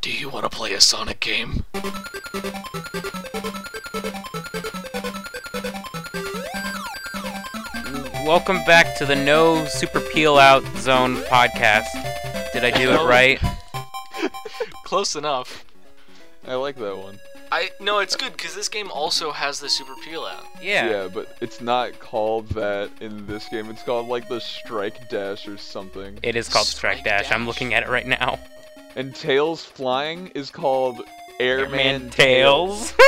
Do you want to play a Sonic game? Welcome back to the No Super Peel Out Zone podcast. Did I do it Oh. right? Close enough. I like that one. I no, it's good because this game also has the super peel out. Yeah. Yeah, but it's not called that in this game. It's called like the Strike Dash or something. It is called Strike Strike Dash. I'm looking at it right now. And Tails flying is called Airman, Airman Tails.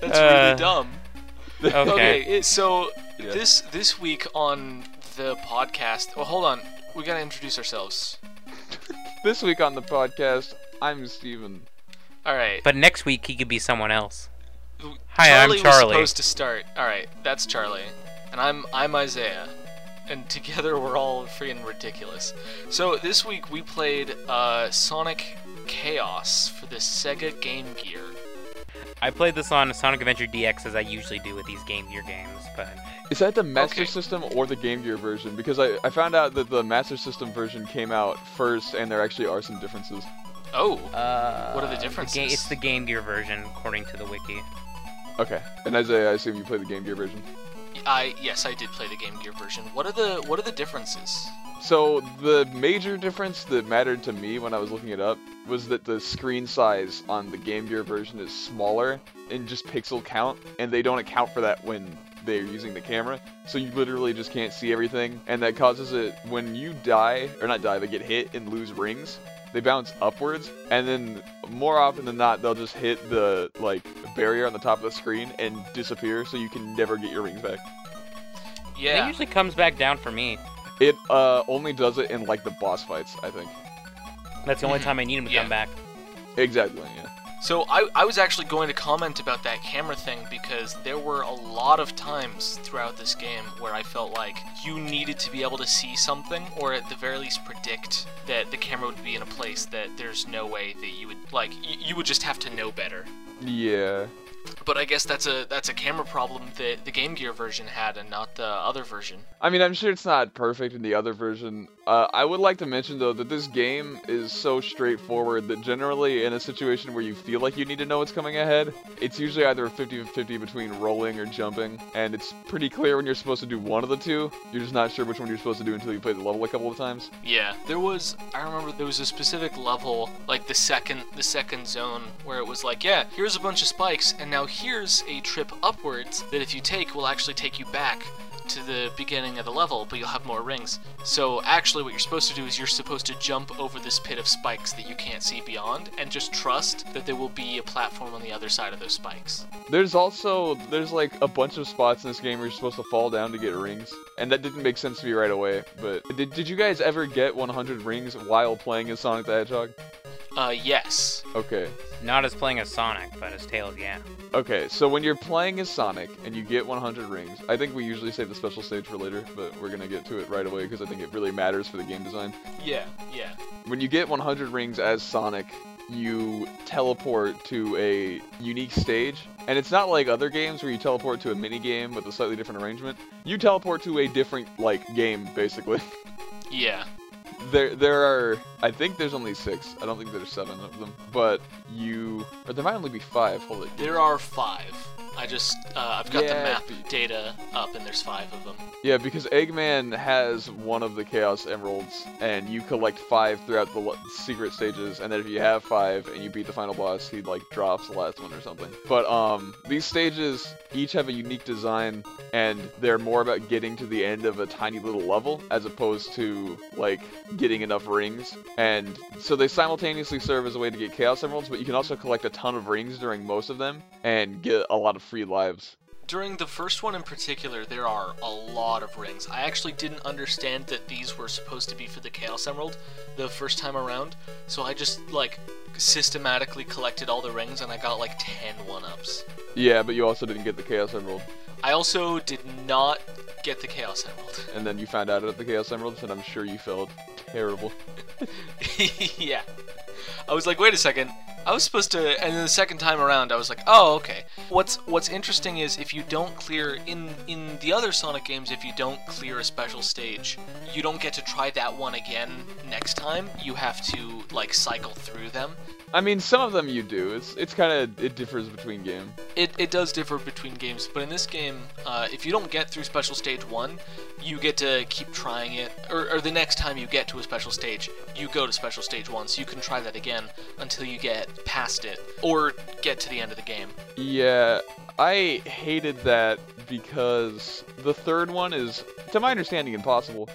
That's Uh, really dumb. okay. Okay, it- so Yeah. this this week on the podcast. Well, hold on. We gotta introduce ourselves. This week on the podcast, I'm Steven. All right. But next week he could be someone else. Charlie Hi, I'm Charlie. was Charlie. supposed to start. All right, that's Charlie, and I'm I'm Isaiah, and together we're all freaking ridiculous. So this week we played uh, Sonic Chaos for the Sega Game Gear. I played this on Sonic Adventure DX as I usually do with these Game Gear games, but Is that the Master Okay. System or the Game Gear version? Because I, I found out that the Master System version came out first, and there actually are some differences. Oh, uh, What are the ga- differences? it's the Game Gear version according to the wiki. Okay. And Isaiah, I assume you play the Game Gear version. I yes, I did play the Game Gear version. What are the what are the differences? So the major difference that mattered to me when I was looking it up was that the screen size on the Game Gear version is smaller in just pixel count, and they don't account for that when they're using the camera. So you literally just can't see everything, and that causes it when you die or not die, they get hit and lose rings. They bounce upwards, and then more often than not, they'll just hit the like barrier on the top of the screen and disappear, so you can never get your rings back. Yeah. It usually comes back down for me. It uh, only does it in like the boss fights, I think. That's the only Mhm. time I need him to Yeah. come back. Exactly. Yeah. So I, I was actually going to comment about that camera thing because there were a lot of times throughout this game where I felt like you needed to be able to see something or at the very least predict that the camera would be in a place that there's no way that you would like you, you would just have to know better. Yeah. But I guess that's a that's a camera problem that the Game Gear version had and not the other version. I mean, I'm sure it's not perfect in the other version. Uh, I would like to mention, though, that this game is so straightforward that generally, in a situation where you feel like you need to know what's coming ahead, it's usually either 50 50 between rolling or jumping, and it's pretty clear when you're supposed to do one of the two. You're just not sure which one you're supposed to do until you play the level a couple of times. Yeah, there was. I remember there was a specific level, like the second, the second zone, where it was like, yeah, here's a bunch of spikes, and now here's a trip upwards that if you take will actually take you back to the beginning of the level, but you'll have more rings. So actually, what you're supposed to do is you're supposed to jump over this pit of spikes that you can't see beyond, and just trust that there will be a platform on the other side of those spikes. There's also, there's like a bunch of spots in this game where you're supposed to fall down to get rings, and that didn't make sense to me right away. But did, did you guys ever get 100 rings while playing as Sonic the Hedgehog? Uh, yes. Okay. Not as playing as Sonic, but as Tails, yeah. Okay, so when you're playing as Sonic and you get 100 rings, I think we usually save the special stage for later, but we're gonna get to it right away because I think it really matters for the game design. Yeah, yeah. When you get 100 rings as Sonic, you teleport to a unique stage, and it's not like other games where you teleport to a mini game with a slightly different arrangement. You teleport to a different like game basically. Yeah. There, there are. I think there's only six. I don't think there's seven of them. But you, or there might only be five. Hold it. There are five. I just, uh, I've got the map data up, and there's five of them. Yeah, because Eggman has one of the Chaos Emeralds, and you collect five throughout the secret stages, and then if you have five and you beat the final boss, he like drops the last one or something. But um, these stages each have a unique design, and they're more about getting to the end of a tiny little level as opposed to like getting enough rings. And so they simultaneously serve as a way to get Chaos Emeralds, but you can also collect a ton of rings during most of them and get a lot of free lives. During the first one in particular, there are a lot of rings. I actually didn't understand that these were supposed to be for the Chaos Emerald the first time around, so I just, like, systematically collected all the rings and I got like 10 one ups. Yeah, but you also didn't get the Chaos Emerald. I also did not get the Chaos Emerald. and then you found out about the Chaos Emeralds, and I'm sure you felt terrible. yeah. I was like, wait a second, I was supposed to, and then the second time around, I was like, oh, okay. What's What's interesting is if you don't clear in in the other Sonic games, if you don't clear a special stage, you don't get to try that one again next time. You have to like cycle through them. I mean, some of them you do. It's it's kind of it differs between game. It, it does differ between games, but in this game, uh, if you don't get through special stage one, you get to keep trying it, or, or the next time you get to a special stage, you go to special stage one, so you can try that again until you get past it, or get to the end of the game. Yeah, I hated that because the third one is, to my understanding, impossible.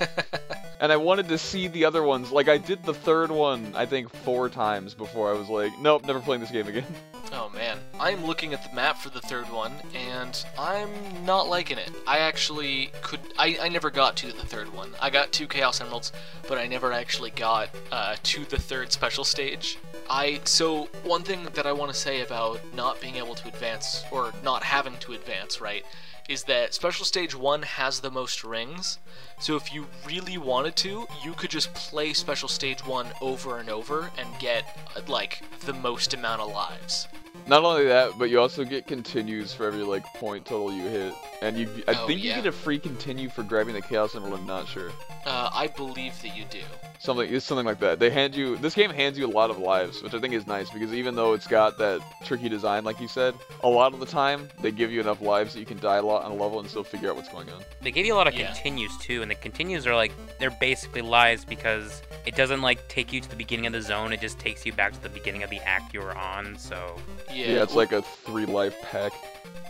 and I wanted to see the other ones. Like I did the third one, I think four times before I was like, nope, never playing this game again. Oh man, I'm looking at the map for the third one, and I'm not liking it. I actually could, I, I never got to the third one. I got two Chaos Emeralds, but I never actually got uh, to the third special stage. I, so one thing that I want to say about not being able to advance, or not having to advance, right, is that Special Stage 1 has the most rings, so if you really wanted to, you could just play Special Stage 1 over and over and get, uh, like, the most amount of lives. Not only that, but you also get continues for every like point total you hit, and you I Oh, think yeah. you get a free continue for grabbing the Chaos Emerald. I'm not sure. Uh, I believe that you do. Something it's something like that. They hand you this game hands you a lot of lives, which I think is nice because even though it's got that tricky design, like you said, a lot of the time they give you enough lives that you can die a lot on a level and still figure out what's going on. They give you a lot of Yeah. continues too, and the continues are like they're basically lives because it doesn't like take you to the beginning of the zone. It just takes you back to the beginning of the act you were on. So Yeah, Yeah, it's like a three life pack.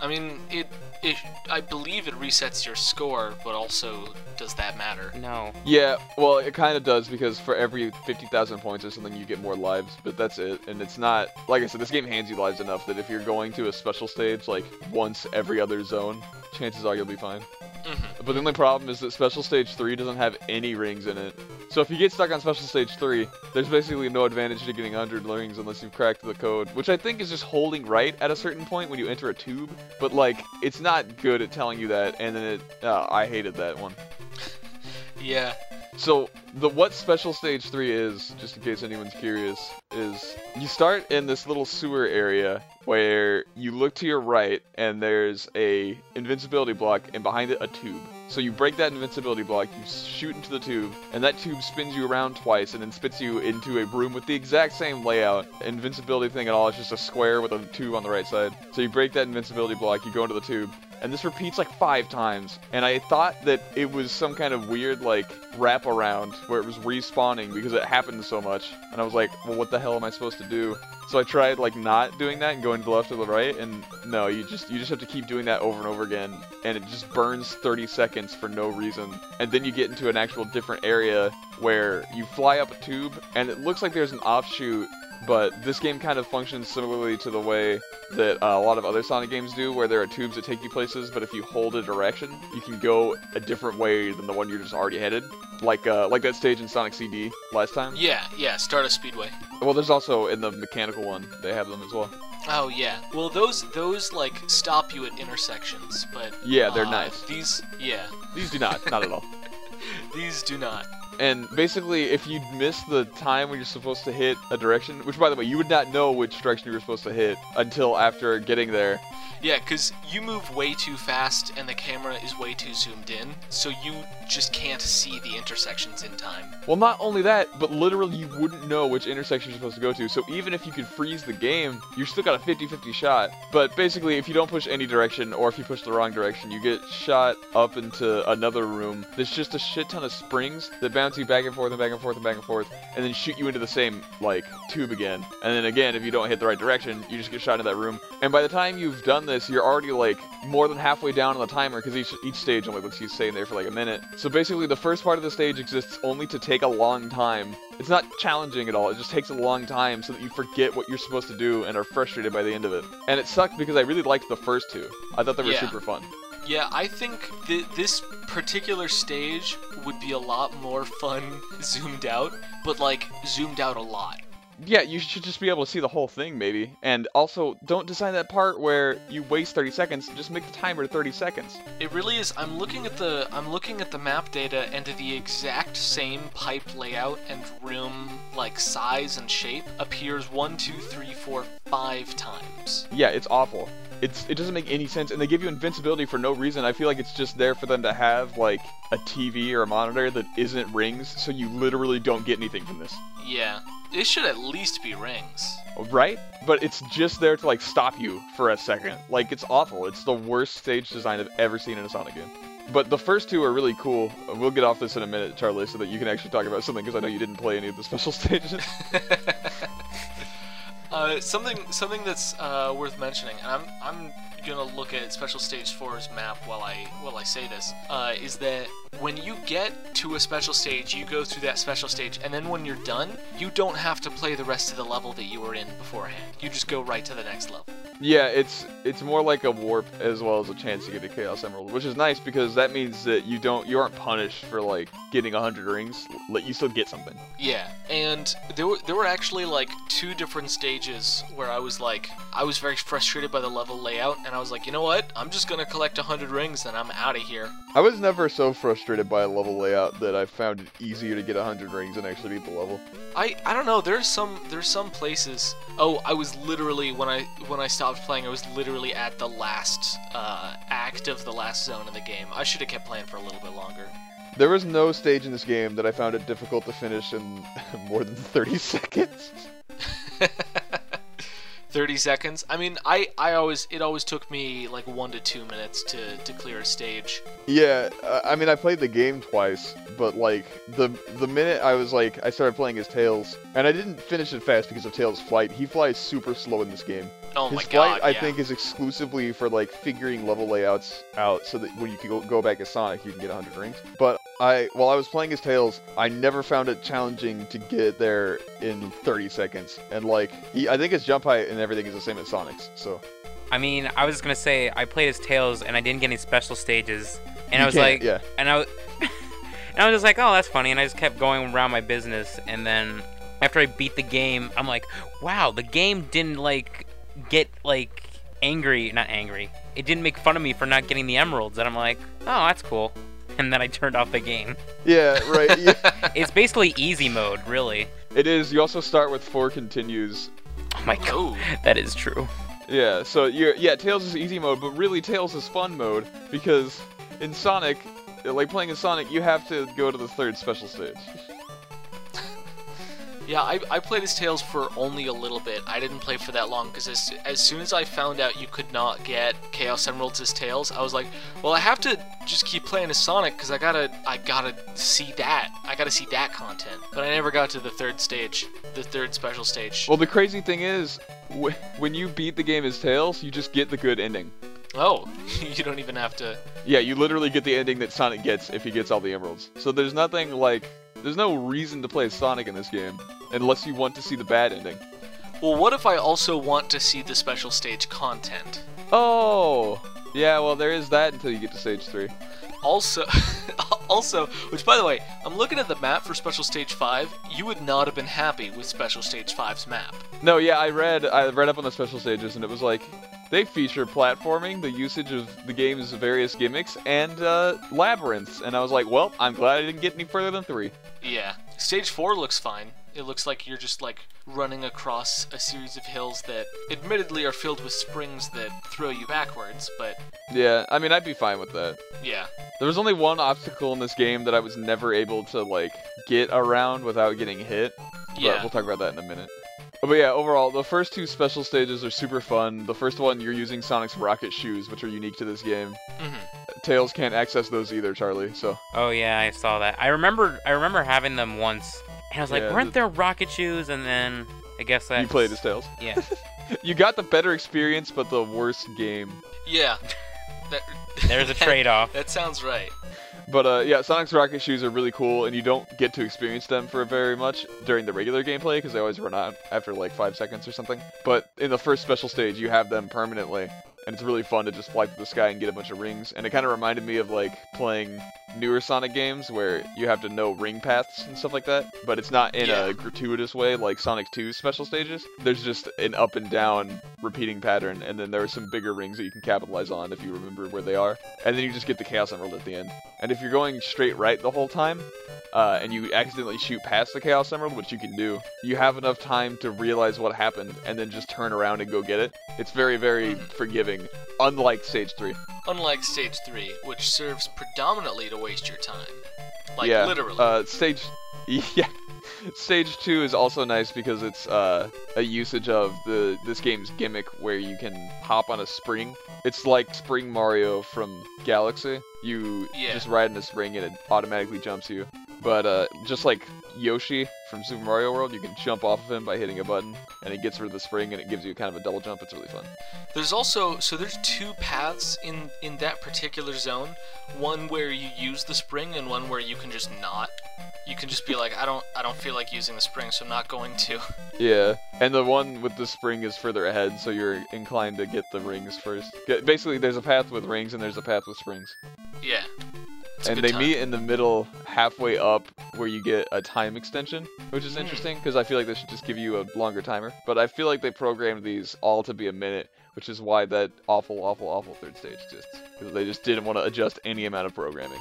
I mean, it, it, I believe it resets your score, but also, does that matter? no, Yeah, well, it kind of does because for every 50,000 points or something, you get more lives, but that's it. And it's not, like I said, this game hands you lives enough that if you're going to a special stage like once every other zone, chances are you'll be fine. Hmm But the only problem is that Special Stage 3 doesn't have any rings in it. So if you get stuck on Special Stage 3, there's basically no advantage to getting 100 rings unless you've cracked the code, which I think is just holding right at a certain point when you enter a tube. But like, it's not good at telling you that, and then it, uh, I hated that one. Yeah. So the what Special Stage 3 is, just in case anyone's curious, is you start in this little sewer area where you look to your right and there's a invincibility block and behind it a tube. So you break that invincibility block, you shoot into the tube, and that tube spins you around twice and then spits you into a room with the exact same layout. Invincibility thing and all, it's just a square with a tube on the right side. So you break that invincibility block, you go into the tube, and this repeats like five times. And I thought that it was some kind of weird like wraparound where it was respawning because it happened so much. And I was like, well, what the hell am I supposed to do? So I tried like not doing that and going to the left or the right, and no, you just you just have to keep doing that over and over again, and it just burns 30 seconds for no reason. And then you get into an actual different area where you fly up a tube, and it looks like there's an offshoot but this game kind of functions similarly to the way that uh, a lot of other Sonic games do, where there are tubes that take you places, but if you hold a direction, you can go a different way than the one you're just already headed. Like uh, like that stage in Sonic CD last time. Yeah, yeah, Stardust Speedway. Well, there's also in the mechanical one they have them as well. Oh yeah. Well, those those like stop you at intersections, but Yeah, they're uh, nice. These, yeah, These do not, not at all. these do not. And basically, if you miss the time when you're supposed to hit a direction, which by the way, you would not know which direction you were supposed to hit until after getting there. Yeah, because you move way too fast and the camera is way too zoomed in, so you just can't see the intersections in time. Well, not only that, but literally you wouldn't know which intersection you're supposed to go to. So even if you could freeze the game, you're still got a 50-50 shot. But basically, if you don't push any direction, or if you push the wrong direction, you get shot up into another room. There's just a shit ton of springs that bounce you back and forth and back and forth and back and forth, and then shoot you into the same, like, tube again. And then again, if you don't hit the right direction, you just get shot into that room. And by the time you've done this, you're already, like, more than halfway down on the timer, because each, each stage only lets you stay in there for, like, a minute. So basically, the first part of the stage exists only to take a long time. It's not challenging at all, it just takes a long time so that you forget what you're supposed to do and are frustrated by the end of it. And it sucked because I really liked the first two. I thought they were Yeah. super fun. Yeah, I think th- this particular stage would be a lot more fun zoomed out, but like zoomed out a lot. Yeah, you should just be able to see the whole thing, maybe. And also, don't design that part where you waste 30 seconds. Just make the timer 30 seconds. It really is. I'm looking at the I'm looking at the map data, and the exact same pipe layout and room like size and shape appears one, two, three, four, five times. Yeah, it's awful. It's it doesn't make any sense, and they give you invincibility for no reason. I feel like it's just there for them to have like a TV or a monitor that isn't rings, so you literally don't get anything from this. Yeah, it should at least be rings. Right? But it's just there to like stop you for a second. Like it's awful. It's the worst stage design I've ever seen in a Sonic game. But the first two are really cool. We'll get off this in a minute, Charlie, so that you can actually talk about something because I know you didn't play any of the special stages. uh, something something that's uh, worth mentioning, and I'm I'm gonna look at Special Stage 4's map while I while I say this, uh, is that when you get to a special stage, you go through that special stage, and then when you're done, you don't have to play the rest of the level that you were in beforehand. You just go right to the next level. Yeah, it's it's more like a warp as well as a chance to get a Chaos Emerald, which is nice because that means that you don't you aren't punished for like getting a hundred rings. Let you still get something. Yeah, and there were there were actually like two different stages where I was like I was very frustrated by the level layout, and I was like, you know what? I'm just gonna collect hundred rings and I'm out of here. I was never so frustrated by a level layout that I found it easier to get hundred rings and actually beat the level. I I don't know. There's some there's some places. Oh, I was literally when I when I stopped playing, I was literally at the last uh, act of the last zone of the game. I should have kept playing for a little bit longer. There was no stage in this game that I found it difficult to finish in more than 30 seconds. 30 seconds. I mean, I, I always it always took me like one to two minutes to, to clear a stage. Yeah, uh, I mean, I played the game twice, but like the the minute I was like I started playing as Tails, and I didn't finish it fast because of Tails' flight. He flies super slow in this game. Oh His my flight, god! I yeah. think, is exclusively for like figuring level layouts out, so that when you can go, go back as Sonic, you can get 100 rings. But I, while I was playing as Tails, I never found it challenging to get there in 30 seconds. And like, he, I think his jump height and everything is the same as Sonic's. So I mean, I was just gonna say I played as Tails and I didn't get any special stages, and You I was like, yeah. and I was, and I was just like, oh, that's funny, and I just kept going around my business, and then after I beat the game, I'm like, wow, the game didn't like get like angry, not angry. It didn't make fun of me for not getting the emeralds, and I'm like, oh, that's cool. And then I turned off the game. yeah, right. yeah, It's basically easy mode, really. it is. You also start with four continues. Oh my god, that is true. Yeah, so you're yeah, Tails is easy mode, but really Tails is fun mode because in Sonic, like playing in Sonic, you have to go to the third special stage. yeah. I, I played as Tails for only a little bit. I didn't play for that long because as as soon as I found out you could not get Chaos Emeralds as Tails, I was like, well, I have to just keep playing as Sonic because I gotta I gotta see that. I gotta see that content. But I never got to the third stage, the third special stage. Well, the crazy thing is, wh- when you beat the game as Tails, you just get the good ending. Oh, you don't even have to. Yeah, you literally get the ending that Sonic gets if he gets all the emeralds. So there's nothing like, there's no reason to play as Sonic in this game unless you want to see the bad ending. Well, what if I also want to see the special stage content? Oh, yeah. Well, there is that until you get to stage three. Also, also, which by the way, I'm looking at the map for Special Stage 5. You would not have been happy with Special Stage 5's map. No, yeah, I read I read up on the special stages, and it was like they feature platforming, the usage of the game's various gimmicks, and uh, labyrinths. And I was like, well, I'm glad I didn't get any further than three. Yeah. Stage 4 looks fine. It looks like you're just like running across a series of hills that admittedly are filled with springs that throw you backwards, but Yeah, I mean, I'd be fine with that. yeah. There was only one obstacle in this game that I was never able to like get around without getting hit. But Yeah. we'll talk about that in a minute. But yeah, overall, the first two special stages are super fun. The first one, you're using Sonic's rocket shoes, which are unique to this game. hmm Tails can't access those either, Charlie. So Oh yeah, I saw that. I remember I remember having them once, and I was like, Yeah, weren't the- there rocket shoes? And then I guess that you played as Tails. Yeah. You got the better experience, but the worst game. Yeah. That, There's a trade-off. That sounds right. But uh, yeah, Sonic's rocket shoes are really cool, and you don't get to experience them for very much during the regular gameplay because they always run out after like five seconds or something. But in the first special stage, you have them permanently, and it's really fun to just fly through the sky and get a bunch of rings. And it kind of reminded me of like playing newer Sonic games where you have to know ring paths and stuff like that, but it's not in Yeah. a gratuitous way like Sonic 2's special stages. There's just an up and down repeating pattern, and then there are some bigger rings that you can capitalize on if you remember where they are. And then you just get the Chaos Emerald at the end. And if you're going straight right the whole time, uh, and you accidentally shoot past the Chaos Emerald, which you can do, you have enough time to realize what happened and then just turn around and go get it. It's very, very Mhm. Unlike Stage 3. Unlike Stage 3, which serves predominantly to waste your time. Like, yeah, literally. Uh, stage, yeah, stage two is also nice because it's uh, a usage of the this game's gimmick where you can hop on a spring. It's like Spring Mario from Galaxy. You Yeah. just ride in a spring and it automatically jumps you. But uh, just like Yoshi from Super Mario World, you can jump off of him by hitting a button, and it gets rid of the spring and it gives you kind of a double jump. It's really fun. There's also so there's two paths in in that particular zone. One where you use the spring and one where you can just not. You can just be like, I don't I don't feel like using the spring, so I'm not going to. Yeah, and the one with the spring is further ahead, so you're inclined to get the rings first. Basically, there's a path with rings and there's a path with springs. yeah. It's and they time. meet in the middle, halfway up, where you get a time extension, which is Mm. interesting because I feel like they should just give you a longer timer. But I feel like they programmed these all to be a minute, which is why that awful, awful, awful third stage exists. Because they just didn't want to adjust any amount of programming.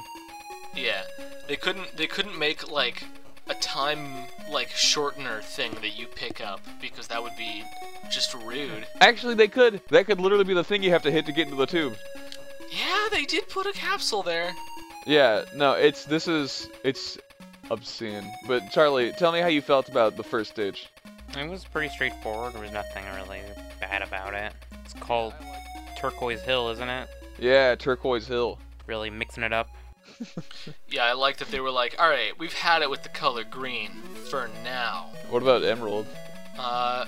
Yeah, they couldn't they couldn't make like a time like shortener thing that you pick up because that would be just rude. Actually, they could. That could literally be the thing you have to hit to get into the tube. Yeah, they did put a capsule there. Yeah, no, it's this is it's obscene. But Charlie, tell me how you felt about the first stage. It was pretty straightforward. There was nothing really bad about it. It's called Turquoise Hill, isn't it? Yeah, Turquoise Hill. Really mixing it up. Yeah, I like that they were like, all right, we've had it with the color green for now. What about Emerald? Uh,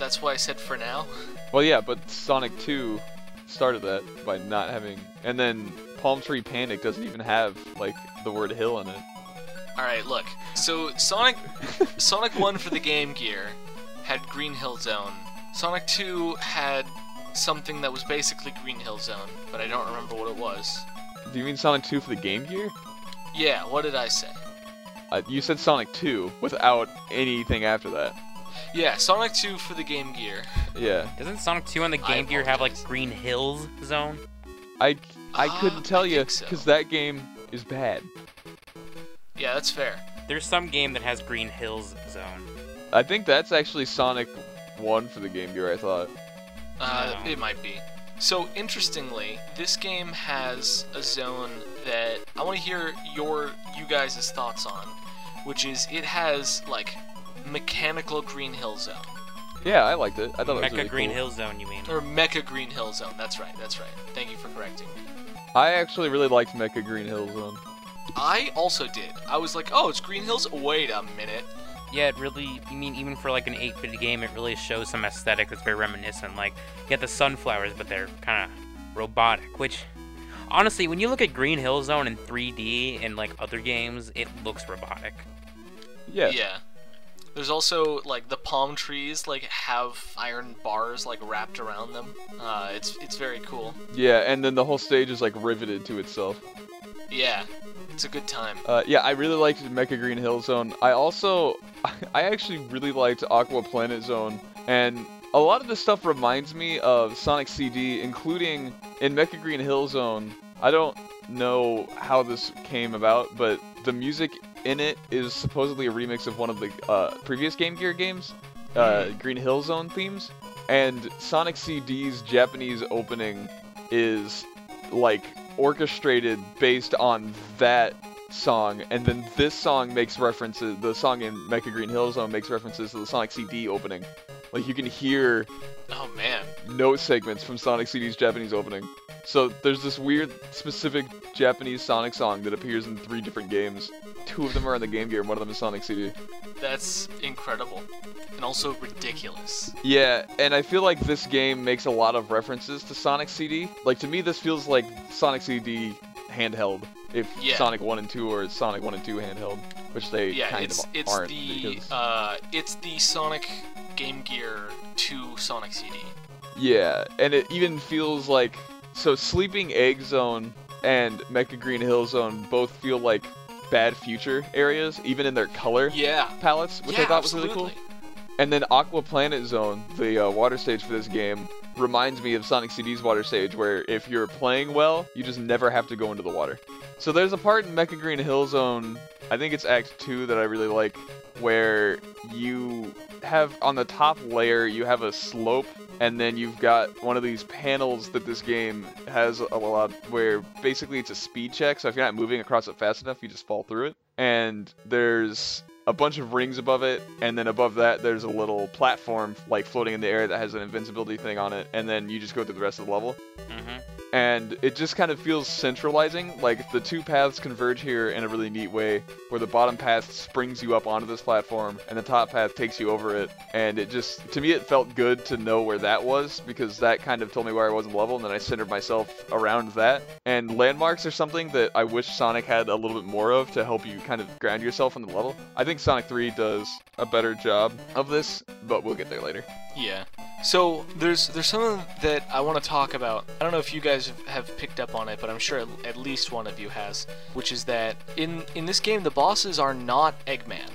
that's why I said for now. Well, yeah, but Sonic 2 started that by not having, and then Palm Tree Panic doesn't even have like the word hill in it. All right, look. So Sonic, Sonic One for the Game Gear had Green Hill Zone. Sonic Two had something that was basically Green Hill Zone, but I don't remember what it was. Do you mean Sonic 2 for the Game Gear? Yeah, what did I say? Uh, you said Sonic 2 without anything after that. Yeah, Sonic 2 for the Game Gear. Yeah, Doesn't Sonic 2 on the Game Gear have like. Green Hills zone? I I couldn't tell I you think so. because that game is bad. Yeah, that's fair. There's some game that has Green Hills zone. I think that's actually Sonic 1 for the Game Gear. I thought. Uh, No. It might be. So interestingly, this game has a zone that I want to hear your you guys' thoughts on, which is it has like mechanical Green Hill Zone Yeah, I liked it. I thought it was Mecha really Green cool. Hill zone, you mean? or Mecha Green Hill Zone. That's right. That's right. Thank you for correcting me. I actually really liked Mecha Green Hill Zone. I also did. I was like, oh, it's Green Hills. Wait a minute. Yeah, it really. I mean even for like an 8-bit game, it really shows some aesthetic that's very reminiscent. Like you get the sunflowers, but they're kind of robotic. Which, honestly, when you look at Green Hill Zone in 3D and like other games, it looks robotic. Yeah. Yeah. There's also like the palm trees like have iron bars like wrapped around them. Uh, it's it's very cool. Yeah, and then the whole stage is like riveted to itself. Yeah, it's a good time. Uh, yeah, I really liked Mecha Green Hill Zone. I also, I actually really liked Aqua Planet Zone, and a lot of this stuff reminds me of Sonic CD, including in Mecha Green Hill Zone. I don't know how this came about, but the music in it is supposedly a remix of one of the uh, previous Game Gear games, uh, Green Hill Zone themes, and Sonic CD's Japanese opening is like orchestrated based on that song, and then this song makes references. The song in Mecha Green Hill Zone makes references to the Sonic CD opening. Like you can hear Oh man. note segments from Sonic CD's Japanese opening. So there's this weird, specific Japanese Sonic song that appears in three different games. Two of them are on the Game Gear, one of them is Sonic CD. That's incredible. And also ridiculous. Yeah, and I feel like this game makes a lot of references to Sonic CD. Like to me, this feels like Sonic CD handheld. If Yeah. Sonic 1 and 2 or Sonic 1 and 2 handheld, which they Yeah, kind it's of it's aren't the because uh it's the Sonic Game Gear 2 Sonic CD. Yeah, and it even feels like so Sleeping Egg Zone and Mecha Green Hill Zone both feel like bad future areas, even in their color Yeah. palettes, which yeah, I thought was really cool. absolutely. And then Aqua Planet Zone, the uh, water stage for this game, reminds me of Sonic CD's water stage, where if you're playing well, you just never have to go into the water. So there's a part in Mecha Green Hill Zone, I think it's Act 2 that I really like, where you have on the top layer, you have a slope, and then you've got one of these panels that this game has a lot where basically it's a speed check, so if you're not moving across it fast enough, you just fall through it. And there's a bunch of rings above it, and then above that there's a little platform like floating in the air that has an invincibility thing on it, and then you just go through the rest of the level. hmm And it just kind of feels centralizing, like the two paths converge here in a really neat way, where the bottom path springs you up onto this platform, and the top path takes you over it. And it just, to me, it felt good to know where that was, because that kind of told me where I was in the level, and then I centered myself around that. And landmarks are something that I wish Sonic had a little bit more of to help you kind of ground yourself in the level. I think Sonic 3 does a better job of this, but we'll get there later. Yeah. So there's there's something that I want to talk about. I don't know if you guys have- have picked up on it, but I'm sure at- at least one of you has, which is that in in this game the bosses are not Eggman.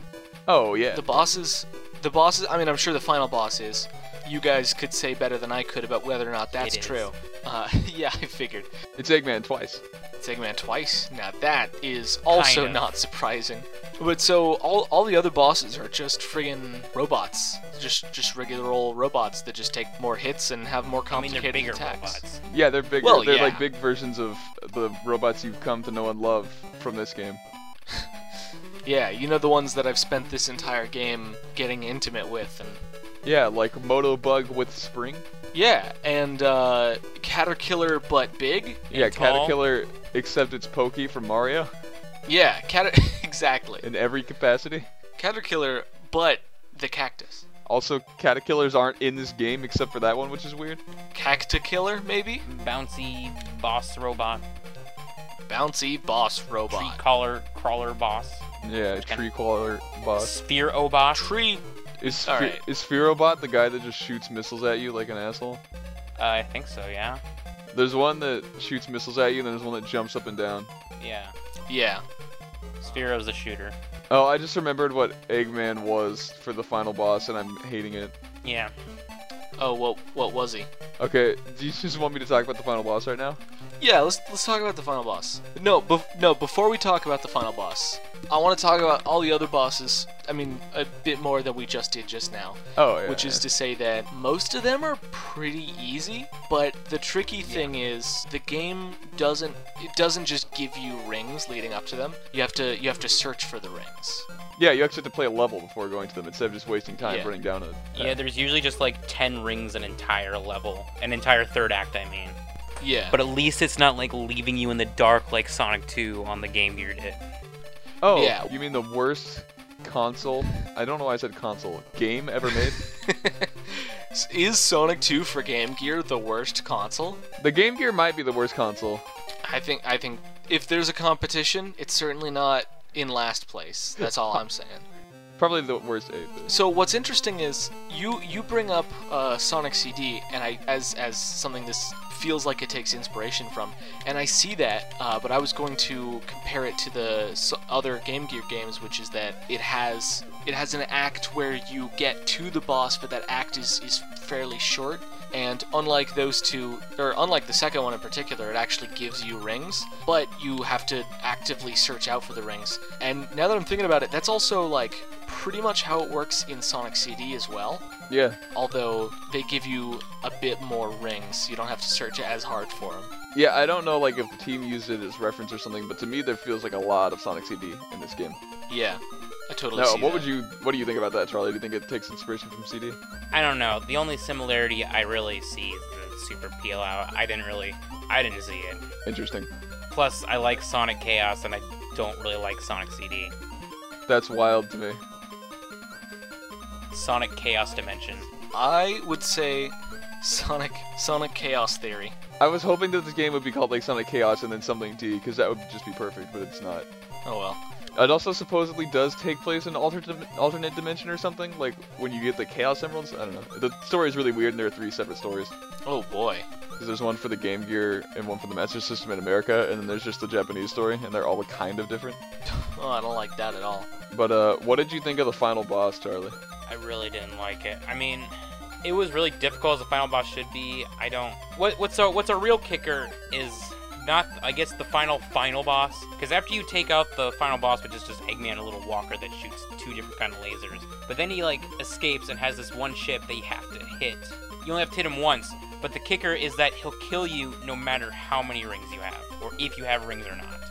Oh, yeah. The bosses, the bosses. I mean, I'm sure the final boss is. You guys could say better than I could about whether or not that's true. Uh, yeah, I figured. It's Eggman twice. It's Eggman twice. Now that is also Kind of. not surprising. But so all, all the other bosses are just friggin' robots. Just just regular old robots that just take more hits and have more I mean, they're complicated bigger attacks. robots. Yeah, they're bigger. Well, they're yeah. like big versions of the robots you've come to know and love from this game. Yeah, you know the ones that I've spent this entire game getting intimate with, and Yeah, like Moto Bug with Spring. yeah, and uh, Caterkiller but big. Yeah, tall. Caterkiller, except it's Pokey from Mario Yeah, Cat exactly. in every capacity. Caterkiller but the cactus. Also, Caterkillers aren't in this game except for that one, which is weird. Cactakiller maybe? Bouncy boss robot, Bouncy boss robot. tree robot. crawler crawler boss, Yeah, Kind Tree Crawler boss. sphere obot. Tree. Is, Sphe- Alright. is Spherobot the guy that just shoots missiles at you like an asshole? Uh, I think so. Yeah. There's one that shoots missiles at you, and there's one that jumps up and down. Yeah. Yeah. Sphero's the shooter. Oh, I just remembered what Eggman was for the final boss, and I'm hating it. Yeah. Oh, what what was he? Okay, do you just want me to talk about the final boss right now? Yeah, let's let's talk about the final boss. No, bef- no. Before we talk about the final boss, I want to talk about all the other bosses. I mean, a bit more than we just did just now. Oh, yeah. which is to say that most of them are pretty easy. But the tricky thing is the game doesn't it doesn't just give you rings leading up to them. You have to you have to search for the rings. Yeah, you actually have to play a level before going to them instead of just wasting time Yeah. running down a. Yeah. There's usually just like ten rings an entire level, an entire third act. I mean. Yeah. But at least it's not like leaving you in the dark like Sonic 2 on the Game Gear did. Oh, Yeah. you mean the worst console? I don't know why I said console. Game ever made? is Sonic 2 for Game Gear the worst console? the Game Gear might be the worst console. I think I think if there's a competition, it's certainly not in last place. That's all I'm saying. Probably the worst eight. So what's interesting is you you bring up uh, Sonic CD, and I as as something this feels like it takes inspiration from, and I see that. Uh, but I was going to compare it to the other Game Gear games, which is that it has it has an act where you get to the boss, but that act is is fairly short. And unlike those two, or unlike the second one in particular, it actually gives you rings, but you have to actively search out for the rings. And now that I'm thinking about it, that's also like pretty much how it works in Sonic CD as well. Yeah. Although they give you a bit more rings, you don't have to search as hard for them. Yeah, I don't know like if the team used it as reference or something, but to me there feels like a lot of Sonic CD in this game. Yeah, I totally No, see what that. would you what do you think about that, Charlie? Do you think it takes inspiration from CD? I don't know. The only similarity I really see is the Super Peel Out. I didn't really, I didn't see it. Interesting. Plus, I like Sonic Chaos, and I don't really like Sonic CD. That's wild to me. Sonic Chaos Dimension. I would say Sonic Sonic Chaos Theory. I was hoping that this game would be called like Sonic Chaos and then something T, because that would just be perfect, but it's not. Oh well. It also supposedly does take place in alternate alternate dimension or something. Like when you get the Chaos Emeralds. I don't know. The story is really weird, and there are three separate stories. Oh boy. Because there's one for the Game Gear and one for the Master System in America, and then there's just the Japanese story, and they're all kind of different. Oh, I don't like that at all. But uh, what did you think of the final boss, Charlie? I really didn't like it. I mean, it was really difficult as the final boss should be. I don't. What what's a what's a real kicker is not I guess the final final boss because after you take out the final boss, which is just Eggman, a little walker that shoots two different kind of lasers, but then he like escapes and has this one ship that you have to hit. You only have to hit him once, but the kicker is that he'll kill you no matter how many rings you have, or if you have rings or not.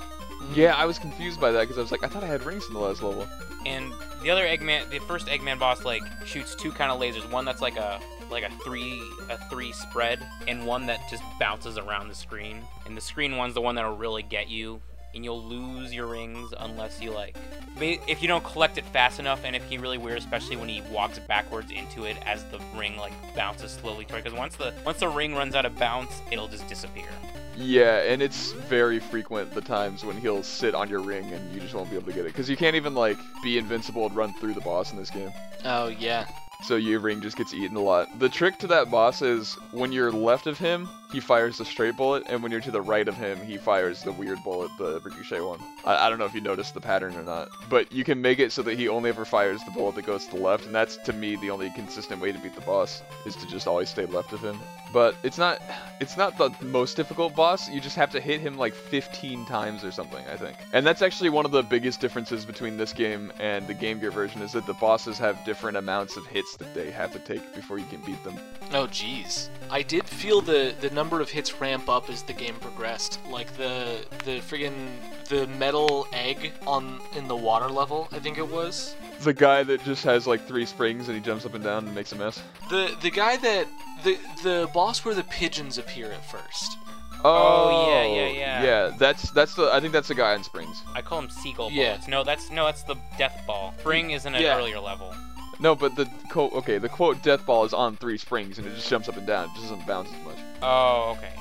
Yeah, I was confused by that because I was like, I thought I had rings in the last level. And the other Eggman, the first Eggman boss, like shoots two kind of lasers. One that's like a like a three a three spread, and one that just bounces around the screen. And the screen one's the one that'll really get you, and you'll lose your rings unless you like if you don't collect it fast enough. And if he really weird, especially when he walks backwards into it as the ring like bounces slowly toward. Because once the once the ring runs out of bounce, it'll just disappear. Yeah, and it's very frequent the times when he'll sit on your ring and you just won't be able to get it. Because you can't even, like, be invincible and run through the boss in this game. Oh, yeah. So your ring just gets eaten a lot. The trick to that boss is when you're left of him, he fires the straight bullet, and when you're to the right of him, he fires the weird bullet, the ricochet one. I, I don't know if you noticed the pattern or not, but you can make it so that he only ever fires the bullet that goes to the left, and that's to me the only consistent way to beat the boss is to just always stay left of him. But it's not it's not the most difficult boss. You just have to hit him like 15 times or something, I think. And that's actually one of the biggest differences between this game and the Game Gear version is that the bosses have different amounts of hits that they have to take before you can beat them. Oh, jeez. I did feel the the number of hits ramp up as the game progressed. Like the the friggin' the metal egg on in the water level, I think it was. The guy that just has like three springs and he jumps up and down and makes a mess. The the guy that the the boss where the pigeons appear at first. Oh, oh, yeah, yeah, yeah. Yeah, that's that's the I think that's the guy on springs. I call him seagull Yeah. bullets. No, that's no, that's the death ball. Spring is in an Yeah. earlier level. No, but the quote okay, the quote death ball is on three springs and it just jumps up and down. It just doesn't bounce as much. Oh, okay.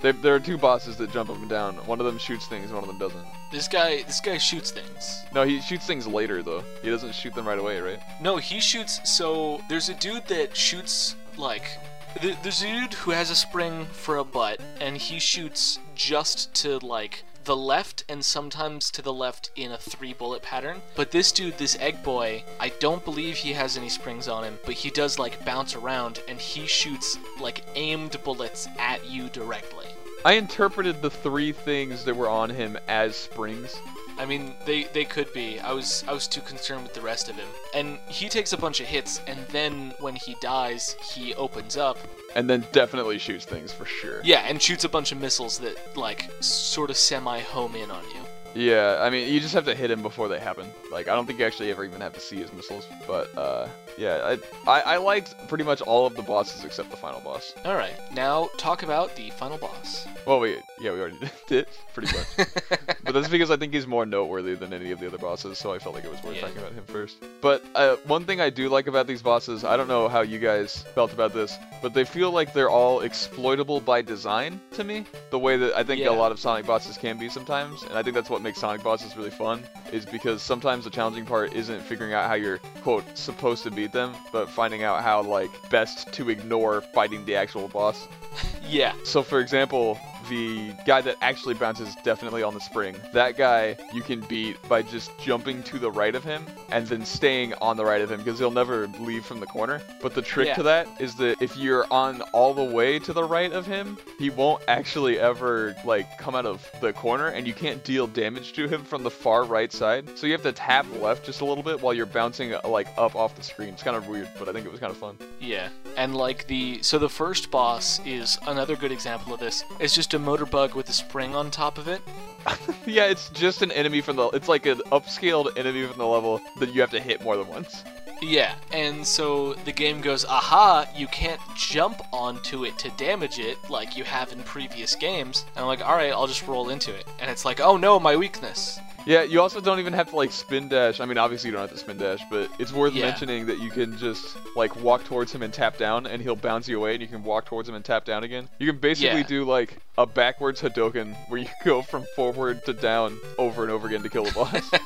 There, there are two bosses that jump up and down. One of them shoots things, one of them doesn't. This guy this guy shoots things. No, he shoots things later though. He doesn't shoot them right away, right? No, he shoots. So there's a dude that shoots like. Th- There's a dude who has a spring for a butt, and he shoots just to like the left and sometimes to the left in a three bullet pattern. But this dude, this egg boy, I don't believe he has any springs on him, but he does like bounce around and he shoots like aimed bullets at you directly. I interpreted the three things that were on him as springs. I mean, they they could be. I was I was too concerned with the rest of him. And he takes a bunch of hits, and then when he dies, he opens up. And then definitely shoots things for sure. Yeah, and shoots a bunch of missiles that like sort of semi home in on you. Yeah, I mean, you just have to hit him before they happen. Like, I don't think you actually ever even have to see his missiles. But, uh, yeah, I, I, I liked pretty much all of the bosses except the final boss. All right, now talk about the final boss. Well, we, yeah, we already did, pretty much. but that's because I think he's more noteworthy than any of the other bosses, so I felt like it was worth Yeah. talking about him first. But uh, one thing I do like about these bosses, I don't know how you guys felt about this, but they feel like they're all exploitable by design to me. The way that I think Yeah. a lot of Sonic bosses can be sometimes, and I think that's what makes Sonic bosses really fun, is because sometimes the challenging part isn't figuring out how you're, quote, supposed to beat them, but finding out how, like, best to ignore fighting the actual boss. yeah, So, for example, the guy that actually bounces definitely on the spring, that guy you can beat by just jumping to the right of him and then staying on the right of him because he'll never leave from the corner. But the trick Yeah. to that is that if you're on all the way to the right of him, he won't actually ever like come out of the corner and you can't deal damage to him from the far right side. So you have to tap left just a little bit while you're bouncing uh, like up off the screen. It's kind of weird, but I think it was kind of fun. yeah. And like the so the first boss is another good example of this. It's just a motor bug with a spring on top of it. Yeah, it's just an enemy from the. It's like an upscaled enemy from the level that you have to hit more than once. Yeah, and so the game goes, aha, you can't jump onto it to damage it like you have in previous games. And I'm like, alright, I'll just roll into it. And it's like, oh no, my weakness. Yeah, you also don't even have to like spin dash. I mean, obviously you don't have to spin dash, but it's worth Yeah. mentioning that you can just like walk towards him and tap down, and he'll bounce you away, and you can walk towards him and tap down again. You can basically Yeah. do like a backwards Hadoken where you go from forward to down over and over again to kill the boss.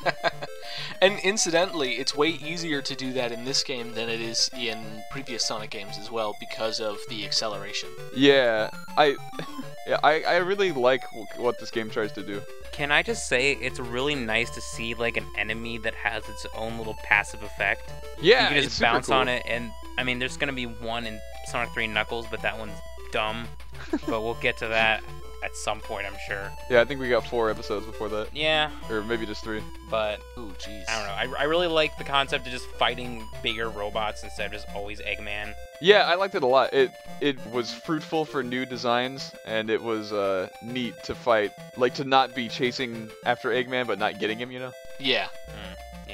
And incidentally, it's way easier to do that in this game than it is in previous Sonic games as well because of the acceleration. yeah, I, yeah, I, I really like w- what this game tries to do. Can I just say it's really nice to see like an enemy that has its own little passive effect. Yeah, you can it's just super bounce cool. on it, and I mean, there's gonna be one in Sonic 3 Knuckles, but that one's dumb. but we'll get to that at some point, I'm sure. Yeah, I think we got four episodes before that, Yeah, or maybe just three. but Ooh, jeez. I don't know. I, I really like the concept of just fighting bigger robots instead of just always Eggman. Yeah, I liked it a lot. It it was fruitful for new designs, and it was uh, neat to fight, like to not be chasing after Eggman but not getting him. You know, Yeah.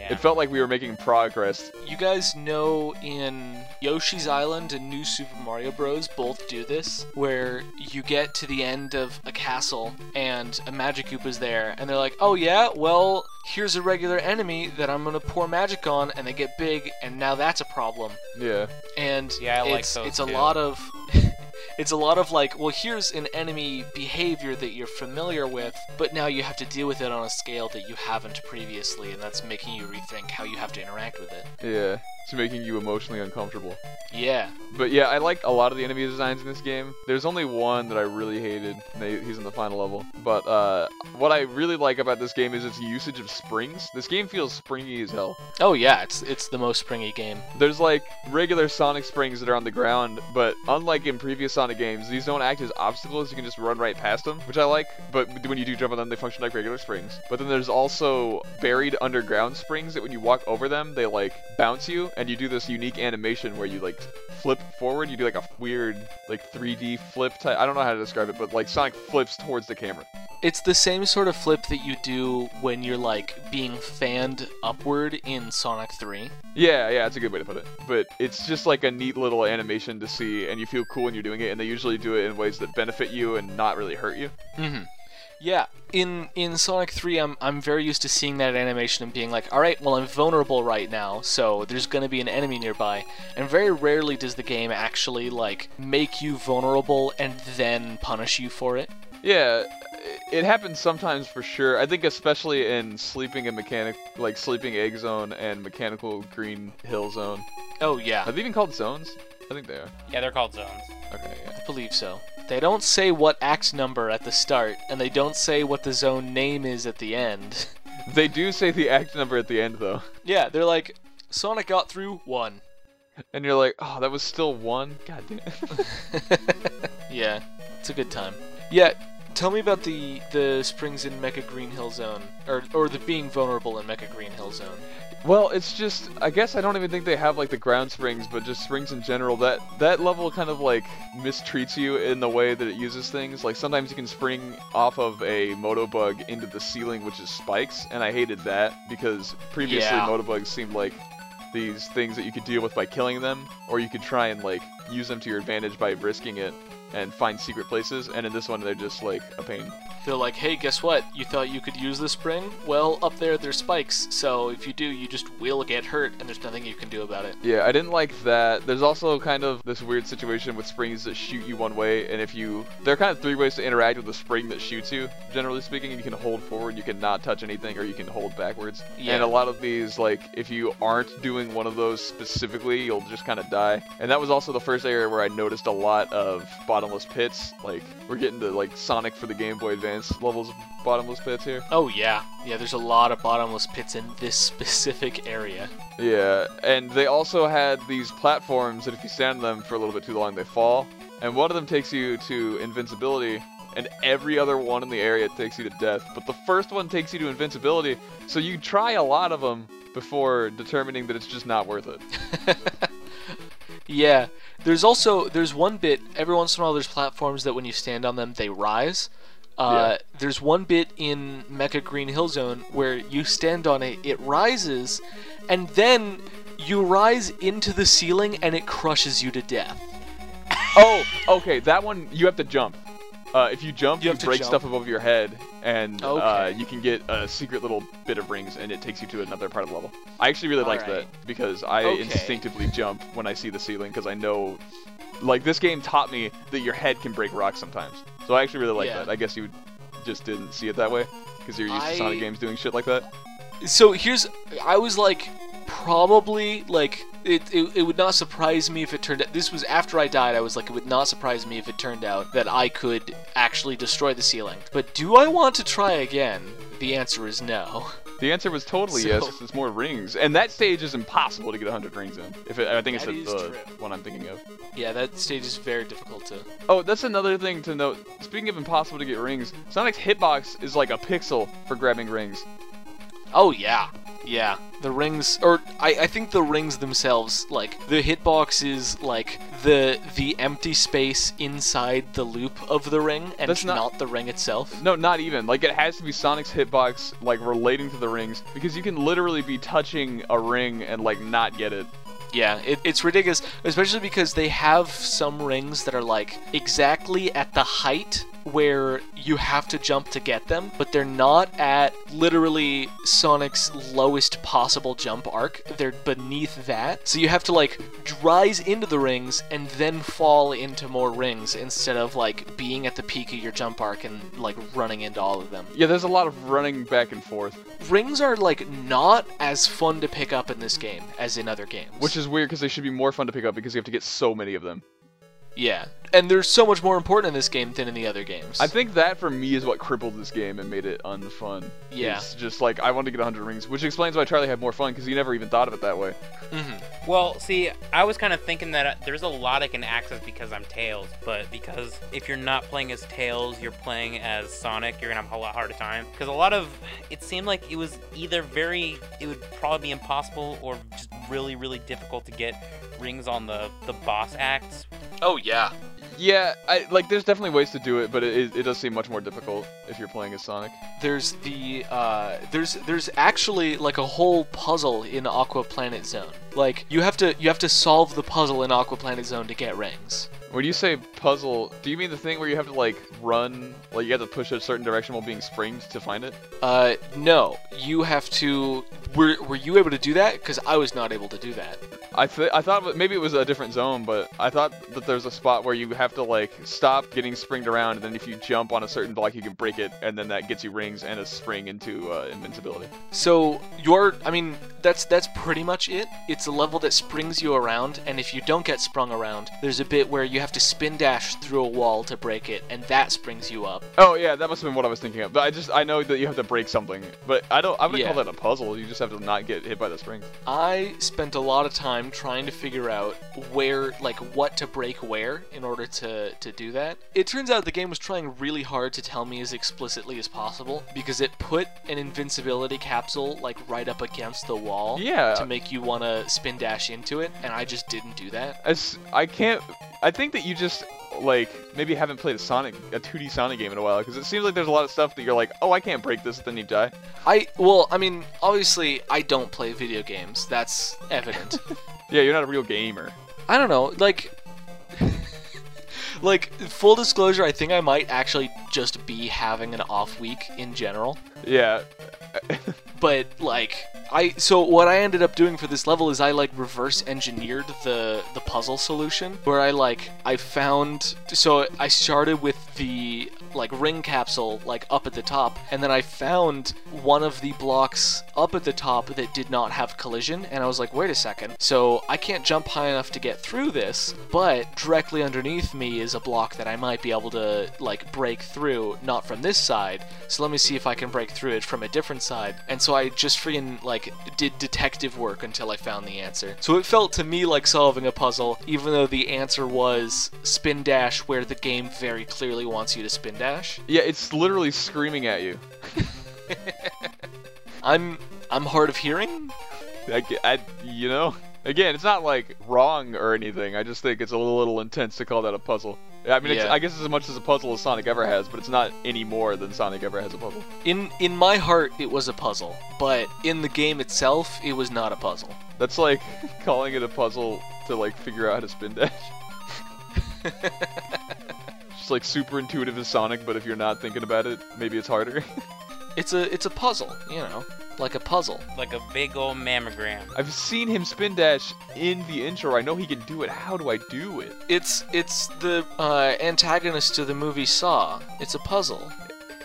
Yeah. it felt like we were making progress. You guys know in Yoshi's Island and New Super Mario Bros. both do this, where you get to the end of a castle and a magic Koopa's there, and they're like, oh yeah, well, here's a regular enemy that I'm gonna pour magic on, and they get big, and now that's a problem. Yeah, And Yeah, I like it's, those it's a lot of. It's a lot of like, well, here's an enemy behavior that you're familiar with, but now you have to deal with it on a scale that you haven't previously, and that's making you rethink how you have to interact with it. yeah, it's making you emotionally uncomfortable. Yeah. But yeah, I liked a lot of the enemy designs in this game. There's only one that I really hated. they- He's in the final level. But uh, what I really like about this game is its usage of springs. This game feels springy as hell. Oh yeah, it's it's the most springy game. There's like regular Sonic springs that are on the ground, but unlike in previous Sonic games, these don't act as obstacles. You can just run right past them, which I like. But when you do jump on them, they function like regular springs. But then there's also buried underground springs that when you walk over them, they like bounce you, and you do this unique animation where you like flip forward. You do like a weird like 3D flip type. I don't know how to describe it, but like Sonic flips towards the camera. It's the same sort of flip that you do when you're like being fanned upward in Sonic 3. Yeah, yeah, that's a good way to put it. But it's just like a neat little animation to see, and you feel cool when you're doing it. And they usually do it in ways that benefit you and not really hurt you. Mm-hmm. Yeah, in in Sonic 3, I'm I'm very used to seeing that animation and being like, all right, well I'm vulnerable right now, so there's gonna be an enemy nearby. And very rarely does the game actually like make you vulnerable and then punish you for it. Yeah, it happens sometimes for sure. I think especially in sleeping and mechanic, like sleeping egg zone and mechanical green hill zone. Oh yeah, Are they even called zones? I think they are. Yeah, they're called zones. Okay, yeah. I believe so. They don't say what act number at the start, and they don't say what the zone name is at the end. They do say the act number at the end though, yeah, they're like, Sonic got through one. and you're like, oh, that was still one. God damn. yeah, it's a good time. Yeah, tell me about the the springs in Mecha Green Hill Zone, or or the being vulnerable in Mecha Green Hill Zone. Well, it's just I guess I don't even think they have like the ground springs, but just springs in general. That that level kind of like mistreats you in the way that it uses things. Like sometimes you can spring off of a Motobug into the ceiling, which is spikes, and I hated that because previously Yeah. Motobugs seemed like these things that you could deal with by killing them, or you could try and like use them to your advantage by risking it and find secret places. And in this one, they're just like a pain. They're like, hey, guess what? You thought you could use the spring? Well, up there there's spikes, so if you do, you just will get hurt, and there's nothing you can do about it. Yeah, I didn't like that. There's also kind of this weird situation with springs that shoot you one way, and if you... There are kind of three ways to interact with a spring that shoots you, generally speaking. You can hold forward, you can not touch anything, or you can hold backwards. Yeah. And a lot of these, like, if you aren't doing one of those specifically, you'll just kind of die. And that was also the first area where I noticed a lot of bottomless pits. Like, we're getting to, like, Sonic for the Game Boy Advance levels of bottomless pits here. Oh yeah, yeah. There's a lot of bottomless pits in this specific area. Yeah, and they also had these platforms that if you stand on them for a little bit too long, they fall. And one of them takes you to invincibility, and every other one in the area takes you to death. But the first one takes you to invincibility, so you try a lot of them before determining that it's just not worth it. Yeah, there's also there's one bit every once in a while there's platforms that when you stand on them they rise. Uh, There's one bit in Mecha Green Hill Zone where you stand on it, it rises, and then you rise into the ceiling and it crushes you to death. oh, okay, that one you have to jump. Uh, if you jump, You you, have to break jump? stuff above your head, and uh, you can get a secret little bit of rings, and it takes you to another part of the level. I actually really like Alright. that because I Okay. instinctively jump when I see the ceiling because I know, like this game taught me that your head can break rocks sometimes. So I actually really like Yeah. that. I guess you just didn't see it that way because you're used to Sonic games doing shit like that. So here's, I was like, probably like it, it, it would not surprise me if it turned out. This was after I died. I was like, it would not surprise me if it turned out that I could actually destroy the ceiling. But do I want to try again? The answer is no. The answer was totally So- yes. 'cause It's more rings, and that stage is impossible to get 100 rings in. If it, I think it's the, is the one I'm thinking of. Yeah, that stage is very difficult to. Oh, that's another thing to note. Speaking of impossible to get rings, Sonic's hitbox is like a pixel for grabbing rings. Oh yeah, yeah. The rings, or I, I think the rings themselves, like the hitbox is like the the empty space inside the loop of the ring, and That's it's not- not, the ring itself. No, not even. Like it has to be Sonic's hitbox like relating to the rings because you can literally be touching a ring and like not get it. Yeah, it, it's ridiculous, especially because they have some rings that are like exactly at the height where you have to jump to get them, but they're not at literally Sonic's lowest possible jump arc. They're beneath that. So you have to like rise into the rings and then fall into more rings instead of like being at the peak of your jump arc and like running into all of them. Yeah, there's a lot of running back and forth, Rings are like not as fun to pick up in this game as in other games. which is weird because they should be more fun to pick up because you have to get so many of them. Yeah, and they're so much more important in this game than in the other games. I think that for me is what crippled this game and made it unfun. Yeah. It's just like I want to get 100 rings, which explains why Charlie had more fun because he never even thought of it that way. Mhm. Well, see, I was kind of thinking that uh, there's a lot I can access because I'm Tails, but because if you're not playing as Tails, you're playing as Sonic, you're gonna have a lot harder time. Because a lot of it seemed like it was either very, it would probably be impossible or just really, really difficult to get rings on the the boss acts. Oh yeah. Yeah, I like. There's definitely ways to do it, but it, it, does seem much more difficult if you're playing as Sonic. There's the uh, there's there's actually like a whole puzzle in Aqua Planet Zone. Like you have to you have to solve the puzzle in Aqua Planet Zone to get rings. When you say puzzle, do you mean the thing where you have to like run, like you have to push a certain direction while being springed to find it? Uh, no, you have to. Were were you able to do that? Because I was not able to do that. I th- I thought maybe it was a different zone, but I thought that there's a spot where you have to like stop getting springed around, and then if you jump on a certain block, you can break it, and then that gets you rings and a spring into uh, invincibility. So you're, I mean, that's that's pretty much it. It's a level that springs you around, and if you don't get sprung around, there's a bit where you have to spin dash through a wall to break it, and that springs you up. Oh yeah, that must have been what I was thinking of. But I just I know that you have to break something, but I don't. I wouldn't Yeah. call that a puzzle. You just have to not get hit by the springs. I spent a lot of time trying to figure out where, like, what to break where in order to, to do that. It turns out the game was trying really hard to tell me as explicitly as possible because it put an invincibility capsule, like, right up against the wall Yeah. to make you want to spin dash into it, and I just didn't do that. As I can't. I think that you just like maybe haven't played a Sonic, a 2D Sonic game in a while, because it seems like there's a lot of stuff that you're like, oh, I can't break this, then you die. I, well, I mean, obviously, I don't play video games. That's evident. Yeah, you're not a real gamer. I don't know, like like full disclosure, I think I might actually just be having an off week in general. Yeah. But like I so what I ended up doing for this level is I like reverse engineered the the puzzle solution where I like I found so I started with the like ring capsule like up at the top and then I found one of the blocks up at the top that did not have collision and I was like wait a second. So I can't jump high enough to get through this but directly underneath me is a block that I might be able to like break through not from this side. So let me see if I can break through it from a different side. And so I just freaking like did detective work until I found the answer so it felt to me like solving a puzzle even though the answer was spin dash where the game very clearly wants you to spin dash Yeah, it's literally screaming at you. I'm I'm hard of hearing I, I- you know? Again, it's not like wrong or anything. I just think it's a little, little intense to call that a puzzle. I mean, it's, Yeah. I guess it's as much as a puzzle as Sonic ever has, but it's not any more than Sonic ever has a puzzle. in in my heart it was a puzzle but in the game itself it was not a puzzle That's like calling it a puzzle to like figure out how to spin dash. almost like super intuitive as Sonic, but if you're not thinking about it, maybe it's harder. It's a it's a puzzle, you know, like a puzzle. Like a big old mammogram. I've seen him spin dash in the intro. I know he can do it. How do I do it? It's it's the uh, antagonist to the movie Saw. It's a puzzle.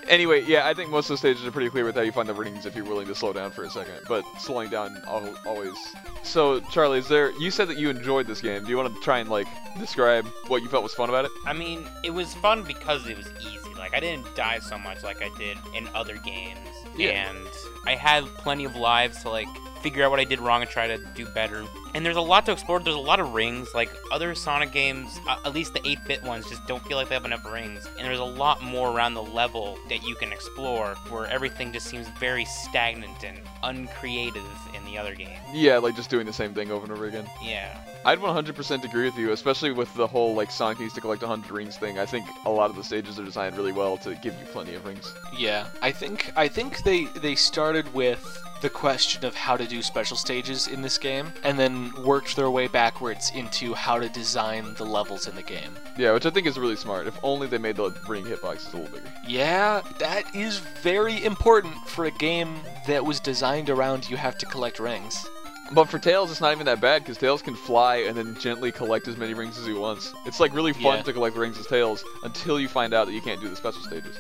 Anyway, yeah, I think most of the stages are pretty clear with how you find the rings if you're willing to slow down for a second. But slowing down al- always. So, Charlie, is there? You said that you enjoyed this game. Do you want to try and like describe what you felt was fun about it? I mean, it was fun because it was easy. Like I didn't die so much like I did in other games, Yeah. and I had plenty of lives to like figure out what I did wrong and try to do better. And there's a lot to explore. There's a lot of rings. Like other Sonic games, uh, at least the 8-bit ones, just don't feel like they have enough rings. And there's a lot more around the level that you can explore, where everything just seems very stagnant and uncreative in the other game. Yeah, like just doing the same thing over and over again. Yeah. I'd 100% agree with you, especially with the whole like Sonic needs to collect 100 rings thing. I think a lot of the stages are designed really well to give you plenty of rings. Yeah, I think I think they they started with the question of how to do special stages in this game, and then worked their way backwards into how to design the levels in the game. Yeah, which I think is really smart. If only they made the ring hitboxes a little bigger. Yeah, that is very important for a game that was designed around you have to collect rings. But for Tails, it's not even that bad because Tails can fly and then gently collect as many rings as he wants. It's like really fun Yeah. to collect rings as Tails until you find out that you can't do the special stages.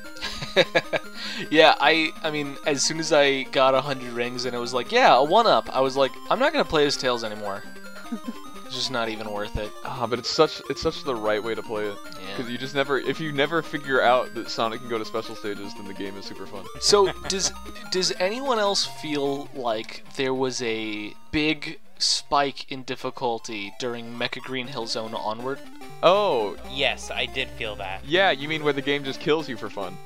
yeah, I I mean, as soon as I got a hundred rings and it was like, yeah, a one up, I was like, I'm not gonna play as Tails anymore. it's just not even worth it. Ah, but it's such it's such the right way to play it Yeah. because you just never if you never figure out that Sonic can go to special stages, then the game is super fun. So does does anyone else feel like there was a big spike in difficulty during Mecha Green Hill Zone onward? Oh, Yes, I did feel that. yeah, you mean where the game just kills you for fun?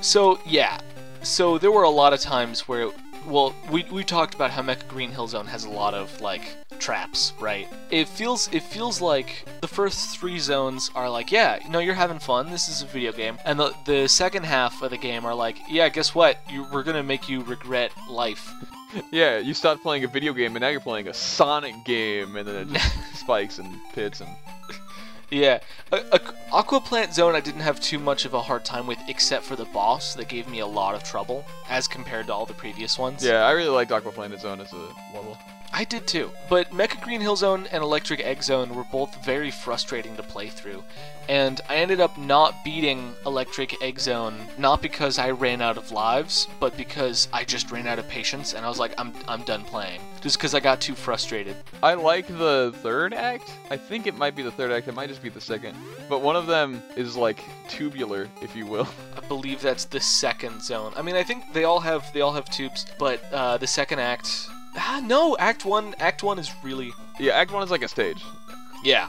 So yeah, so there were a lot of times where, well, we we talked about how Mecha Green Hill Zone has a lot of like traps, right? It feels it feels like the first three zones are like, yeah, you know, you're having fun. This is a video game, and the the second half of the game are like, yeah, guess what? You, we're gonna make you regret life. Yeah, you stopped playing a video game and now you're playing a Sonic game, and then it just spikes and pits and. Yeah, a, a, Aqua Planet Zone I didn't have too much of a hard time with, except for the boss that gave me a lot of trouble as compared to all the previous ones. Yeah, I really liked Aqua Planet Zone as a level. I did too. But Mecha Green Hill Zone and Electric Egg Zone were both very frustrating to play through. And I ended up not beating Electric Egg Zone, not because I ran out of lives, but because I just ran out of patience and I was like, I'm, I'm done playing. Just because I got too frustrated. I like the third act. I think it might be the third act. It might just be the second. But one of them is like tubular, if you will. I believe that's the second zone. I mean, I think they all have they all have tubes, but uh, the second act, ah, no, Act One, Act One is really Yeah, Act One is like a stage. Yeah.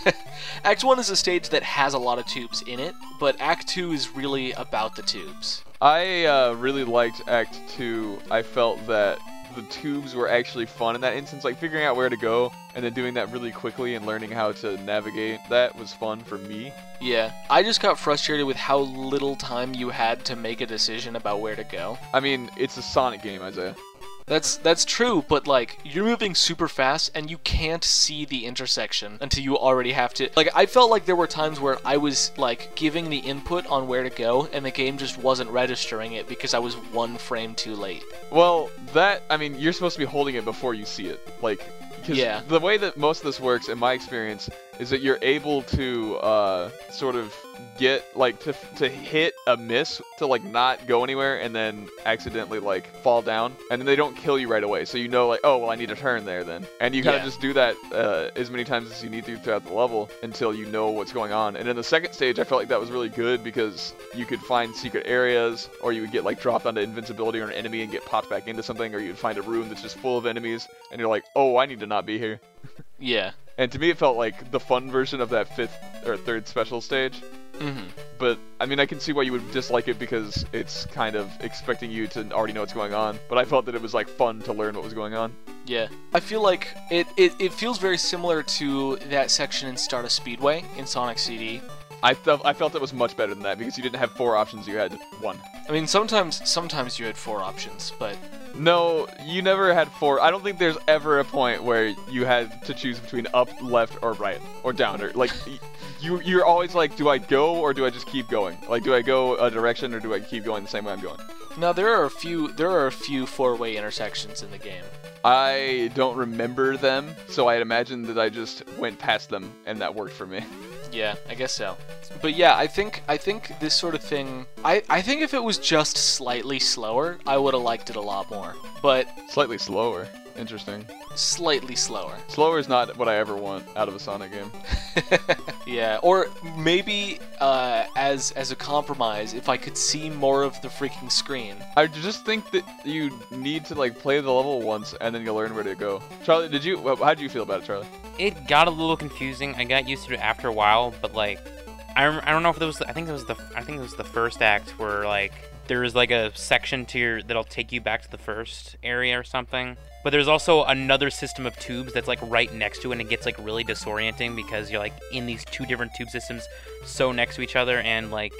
Act 1 is a stage that has a lot of tubes in it, but Act 2 is really about the tubes. I uh, really liked Act Two. I felt that the tubes were actually fun in that instance. Like figuring out where to go and then doing that really quickly and learning how to navigate that was fun for me. Yeah. I just got frustrated with how little time you had to make a decision about where to go. I mean, it's a Sonic game, Isaiah. That's that's true, but like you're moving super fast and you can't see the intersection until you already have to. Like I felt like there were times where I was like giving the input on where to go and the game just wasn't registering it because I was one frame too late. Well, that I mean, you're supposed to be holding it before you see it. Like, because Yeah. the way that most of this works, in my experience, is that you're able to uh, sort of get like to to hit a miss to like not go anywhere and then accidentally like fall down and then they don't kill you right away so you know like oh well i need to turn there then and you kind of Yeah. just do that uh, as many times as you need to throughout the level until you know what's going on and in the second stage i felt like that was really good because you could find secret areas or you would get like dropped onto invincibility or an enemy and get popped back into something or you'd find a room that's just full of enemies and you're like oh i need to not be here Yeah. and to me it felt like the fun version of that fifth or third special stage Mhm. but I mean, I can see why you would dislike it because it's kind of expecting you to already know what's going on. But I felt that it was like fun to learn what was going on. Yeah. I feel like it, it, it feels very similar to that section in Stardust Speedway in Sonic CD. I felt I felt it was much better than that because you didn't have four options, you had one. I mean, sometimes sometimes you had four options, but No, you never had four. I don't think there's ever a point where you had to choose between up, left, or right, or down, or like. You, you're always like, do I go or do I just keep going? Like, do I go a direction or do I keep going the same way I'm going? now there are a few there are a few four-way intersections in the game. I don't remember them, so I'd imagine that I just went past them and that worked for me. Yeah, I guess so. But yeah, I think I think this sort of thing. I I think if it was just slightly slower, I would have liked it a lot more. But Slightly slower. Interesting. slightly slower. Slower is not what I ever want out of a Sonic game. yeah, or maybe uh, as as a compromise, if I could see more of the freaking screen. I just think that you need to like play the level once and then you'll learn where to go. Charlie, did you? How did you feel about it, Charlie? It got a little confusing. I got used to it after a while, but like, I, rem- I don't know if it was. I think it was the. I think it was the first act where like there is like a section to your that'll take you back to the first area or something. But there's also another system of tubes that's like right next to it, and it gets like really disorienting because you're like in these two different tube systems so next to each other, and like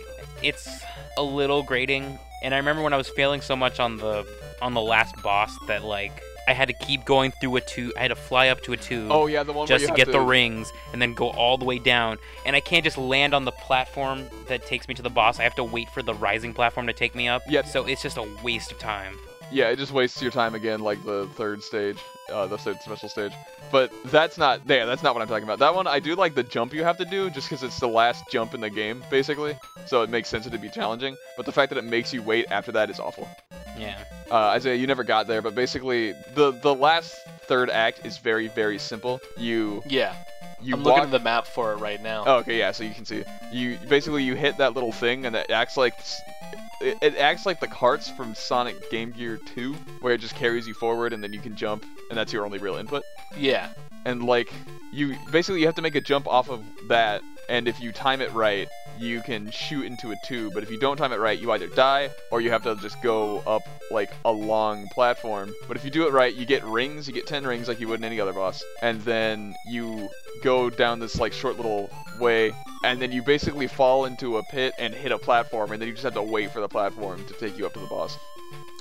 it's a little grating. And I remember when I was failing so much on the on the last boss that like I had to keep going through a tube. I had to fly up to a tube Oh yeah, the one just to get the rings and then go all the way down. And I can't just land on the platform that takes me to the boss. I have to wait for the rising platform to take me up. Yep. So it's just a waste of time. Yeah, it just wastes your time again, like the third stage, uh, the third special stage. But that's not, yeah, that's not what I'm talking about. That one, I do like the jump you have to do, just because it's the last jump in the game, basically. So it makes sense it to be challenging. But the fact that it makes you wait after that is awful. Yeah. Uh, Isaiah, you never got there, but basically, the the last third act is very, very simple. You Yeah, you I'm walk. looking at the map for it right now. Oh, okay, yeah. So you can see. You basically you hit that little thing, and it acts like it, it acts like the carts from Sonic Game Gear 2, where it just carries you forward, and then you can jump, and that's your only real input. Yeah, And like you basically you have to make a jump off of that, and if you time it right, you can shoot into a tube. But if you don't time it right, you either die or you have to just go up like a long platform. But if you do it right, you get rings. You get 10 rings like you would in any other boss, and then you go down this like short little way and then you basically fall into a pit and hit a platform and then you just have to wait for the platform to take you up to the boss.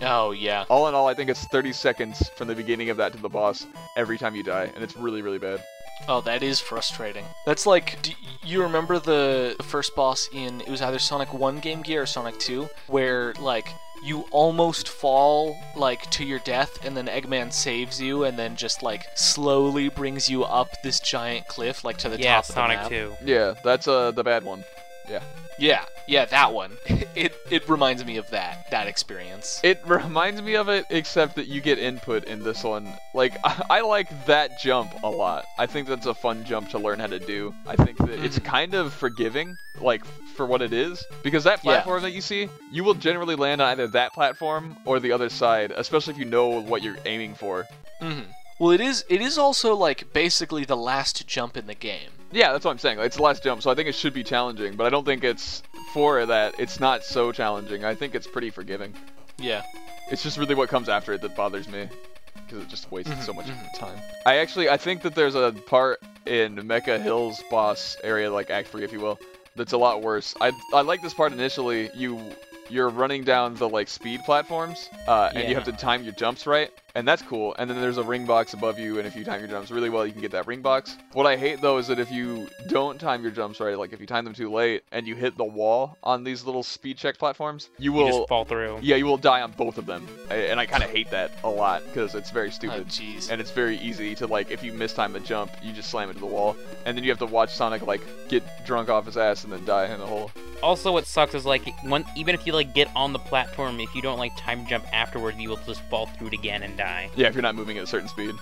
Oh yeah. All in all, I think it's 30 seconds from the beginning of that to the boss every time you die, and it's really, really bad. Oh, that is frustrating. That's like, do you remember the, the first boss in it was either Sonic 1 Game Gear or Sonic 2, where like you almost fall like to your death, and then Eggman saves you, and then just like slowly brings you up this giant cliff, like to the yeah, top Sonic of the map. 2. Yeah, that's uh, the bad one. Yeah, yeah, yeah, that one. It it reminds me of that that experience. It reminds me of it, except that you get input in this one. Like, I, I like that jump a lot. I think that's a fun jump to learn how to do. I think that it's Mhm. kind of forgiving, like, for what it is. Because that Yeah. platform that you see, you will generally land on either that platform or the other side, especially if you know what you're aiming for. hmm Well, it is it is also like basically the last jump in the game. Yeah, that's what I'm saying. Like, it's the last jump, so I think it should be challenging, but I don't think it's for that. It's not so challenging. I think it's pretty forgiving. Yeah. It's just really what comes after it that bothers me, because it just wastes Mhm, so much mhm. time. I actually, I think that there's a part in Mecha Hills boss area, like Act 3, if you will, that's a lot worse. I I like this part initially. You you're running down the like speed platforms, uh, and you have to time your jumps right, and that's cool. And then there's a ring box above you, and if you time your jumps really well, you can get that ring box. What I hate though is that if you don't time your jumps right, like if you time them too late and you hit the wall on these little speed check platforms, you You will just fall through. yeah, you will die on both of them, and I kind of hate that a lot because it's very Oh stupid. jeez. and it's very easy to like if you mistime the jump, you just slam into the wall, and then you have to watch Sonic like get drunk off his ass and then die in a hole. Also, what sucks is like one, even if you like get on the platform, if you don't like time jump afterwards, you will just fall through it again and die. Yeah, if you're not moving at a certain speed.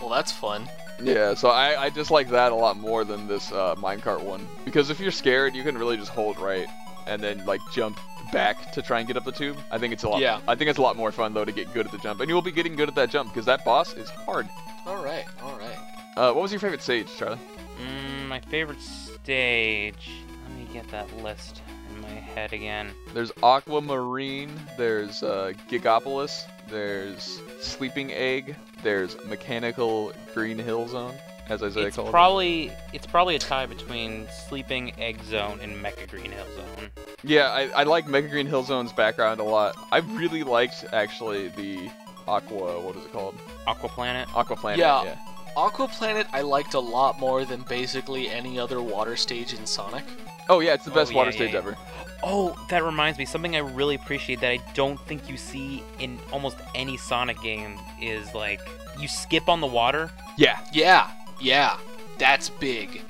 Well, that's fun. Yeah, so I, I just like that a lot more than this uh, minecart one because if you're scared, you can really just hold right and then like jump back to try and get up the tube. I think it's a lot. Yeah. I think it's a lot more fun though to get good at the jump, and you will be getting good at that jump because that boss is hard. All right, all right. Uh, what was your favorite stage, Charlie? Mm, my favorite stage. Let me get that list in my head again. There's Aquamarine, there's uh, Gigapolis, there's Sleeping Egg, there's Mechanical Green Hill Zone. as Isaiah It's called it. probably it's probably a tie between Sleeping Egg Zone and Mecha Green Hill Zone. Yeah, I, I like Mega Green Hill Zone's background a lot. I really liked actually the Aqua. What is it called? Aqua Planet. Aqua Planet. Yeah. yeah. Aqua Planet I liked a lot more than basically any other water stage in Sonic. Oh yeah, it's the Oh, best yeah, water yeah, stage yeah. ever. Oh, that reminds me. Something I really appreciate that I don't think you see in almost any Sonic game is like you skip on the water. Yeah, Yeah, yeah, that's big.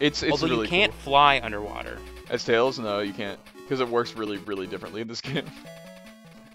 it's it's although really you can't fly underwater. As Tails, no, you can't, because it works really really differently in this game.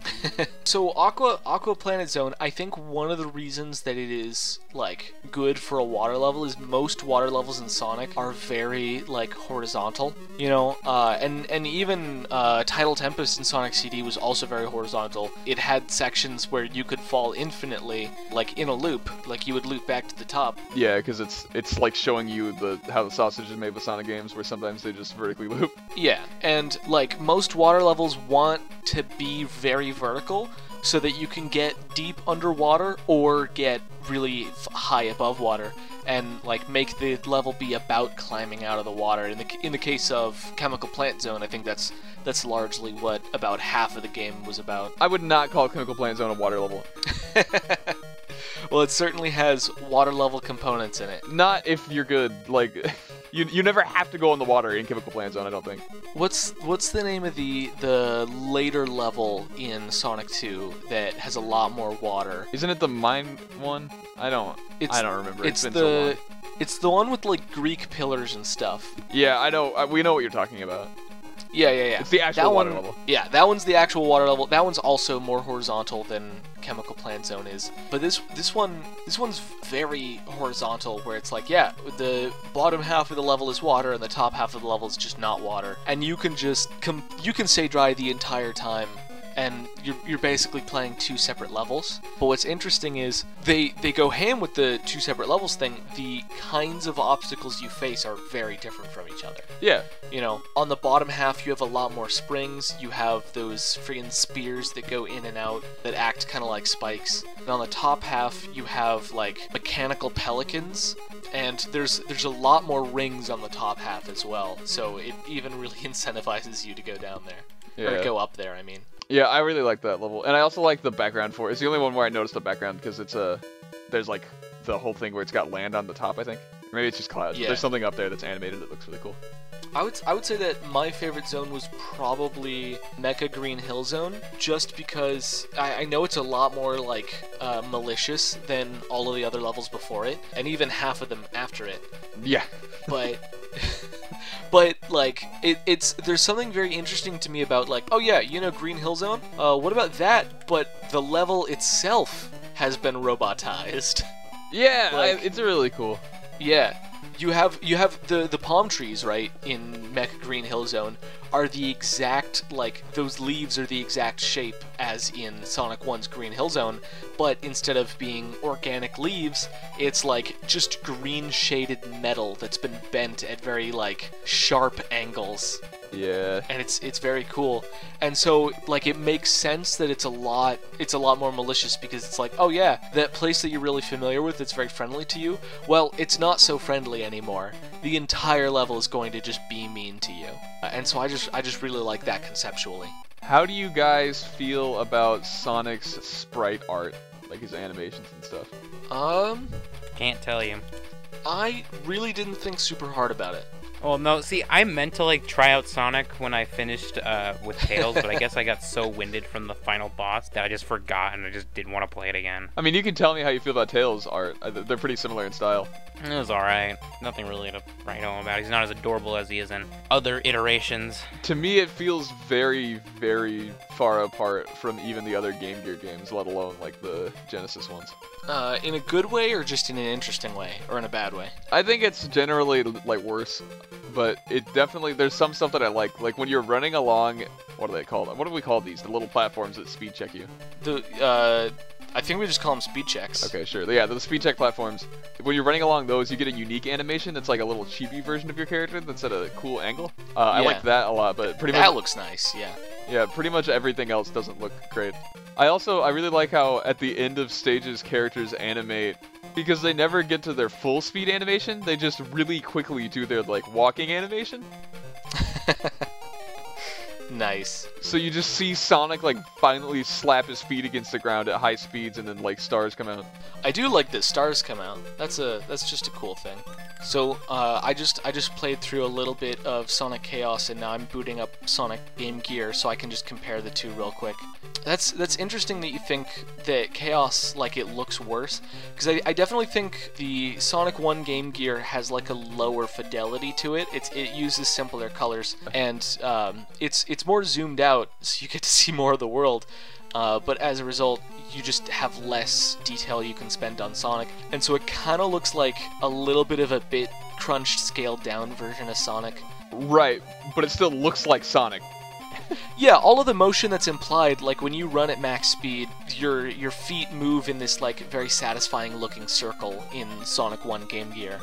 So Aqua Aqua Planet Zone, I think one of the reasons that it is like good for a water level is most water levels in Sonic are very like horizontal, you know, uh, and and even uh, Tidal Tempest in Sonic CD was also very horizontal. It had sections where you could fall infinitely, like in a loop, like you would loop back to the top. yeah, because it's it's like showing you the how the sausage is made with Sonic games, where sometimes they just vertically loop. Yeah, and like most water levels want to be very vertical so that you can get deep underwater or get really f- high above water and like make the level be about climbing out of the water. In the in the case of Chemical Plant Zone, I think that's that's largely what about half of the game was about. I would not call Chemical Plant Zone a water level. well, it certainly has water level components in it. Not if you're good. Like, you you never have to go in the water in Chemical Plant Zone. I don't think. What's what's the name of the the later level in Sonic 2 that has a lot more water? Isn't it the mine one? I don't. It's I don't remember. It's been the so long. it's the one with like Greek pillars and stuff. Yeah, I know. uh, We know what you're talking about. Yeah, yeah, yeah. It's the actual that water one, level. Yeah, that one's the actual water level. That one's also more horizontal than Chemical Plant Zone is. But this this one this one's very horizontal, where it's like, yeah, the bottom half of the level is water, and the top half of the level is just not water, and you can just you can stay dry the entire time. And you're, you're basically playing two separate levels. But what's interesting is they they go ham with the two separate levels thing. The kinds of obstacles you face are very different from each other Yeah. you know, on the bottom half you have a lot more springs. You have those friggin' spears that go in and out that act kind of like spikes. And on the top half you have like mechanical pelicans, and there's there's a lot more rings on the top half as well. So it even really incentivizes you to go down there or go up there. I mean, Yeah, I really like that level, and I also like the background for it. It's the only one where I noticed the background because it's a there's like the whole thing where it's got land on the top. I think or maybe it's just clouds. Yeah. There's something up there that's animated that looks really cool. I would I would say that my favorite zone was probably Mecha Green Hill Zone, just because I, I know it's a lot more like uh, malicious than all of the other levels before it, and even half of them after it. Yeah. But but like it, it's there's something very interesting to me about like oh yeah you know Green Hill Zone. Uh, what about that? But the level itself has been robotized. Yeah, I- it's really cool. Yeah. You have you have the the palm trees right in Mech Green Hill Zone are the exact like those leaves are the exact shape as in Sonic 1's Green Hill Zone, but instead of being organic leaves, it's like just green shaded metal that's been bent at very like sharp angles Yeah. and it's it's very cool. And so like it makes sense that it's a lot it's a lot more malicious because it's like, oh yeah, that place that you're really familiar with that's very friendly to you, well, it's not so friendly anymore. The entire level is going to just be mean to you. And so I just I just really like that conceptually. How do you guys feel about Sonic's sprite art, like his animations and stuff? Um Can't tell you. I really didn't think super hard about it. Well, no, see, I meant to like try out Sonic when I finished uh, with Tails, but I guess I got so winded from the final boss that I just forgot and I just didn't want to play it again. I mean, you can tell me how you feel about Tails' art. Uh, They're pretty similar in style. It was alright. Nothing really to write home about. He's not as adorable as he is in other iterations. To me, it feels very, very far apart from even the other Game Gear games, let alone like the Genesis ones. Uh, in a good way or just in an interesting way or in a bad way? I think it's generally like worse, but it definitely there's some stuff that I like. Like when you're running along, what do they call them? What do we call these? The little platforms that speed check you. The uh I think we just call them speed checks. Okay, sure. Yeah, the speed check platforms. When you're running along those, you get a unique animation that's like a little chibi version of your character that's at a cool angle. Uh, I Yeah. like that a lot, but pretty That much That looks nice, yeah. yeah, pretty much everything else doesn't look great. I also I really like how at the end of stages characters animate because they never get to their full speed animation. They just really quickly do their like walking animation. nice. So you just see Sonic like finally slap his feet against the ground at high speeds, and then like stars come out. I do like that stars come out. That's a that's just a cool thing. So uh, I just I just played through a little bit of Sonic Chaos, and now I'm booting up Sonic Game Gear, so I can just compare the two real quick. That's that's interesting that you think that Chaos like it looks worse, because I, I definitely think the Sonic One Game Gear has like a lower fidelity to it. It's it uses simpler colors, and um, it's it's more zoomed out, so you get to see more of the world. Uh, but as a result, you just have less detail you can spend on Sonic, and so it kind of looks like a little bit of a bit crunched, scaled down version of Sonic. Right, but it still looks like Sonic. Yeah, all of the motion that's implied, like when you run at max speed, your your feet move in this like very satisfying looking circle in Sonic 1 Game Gear.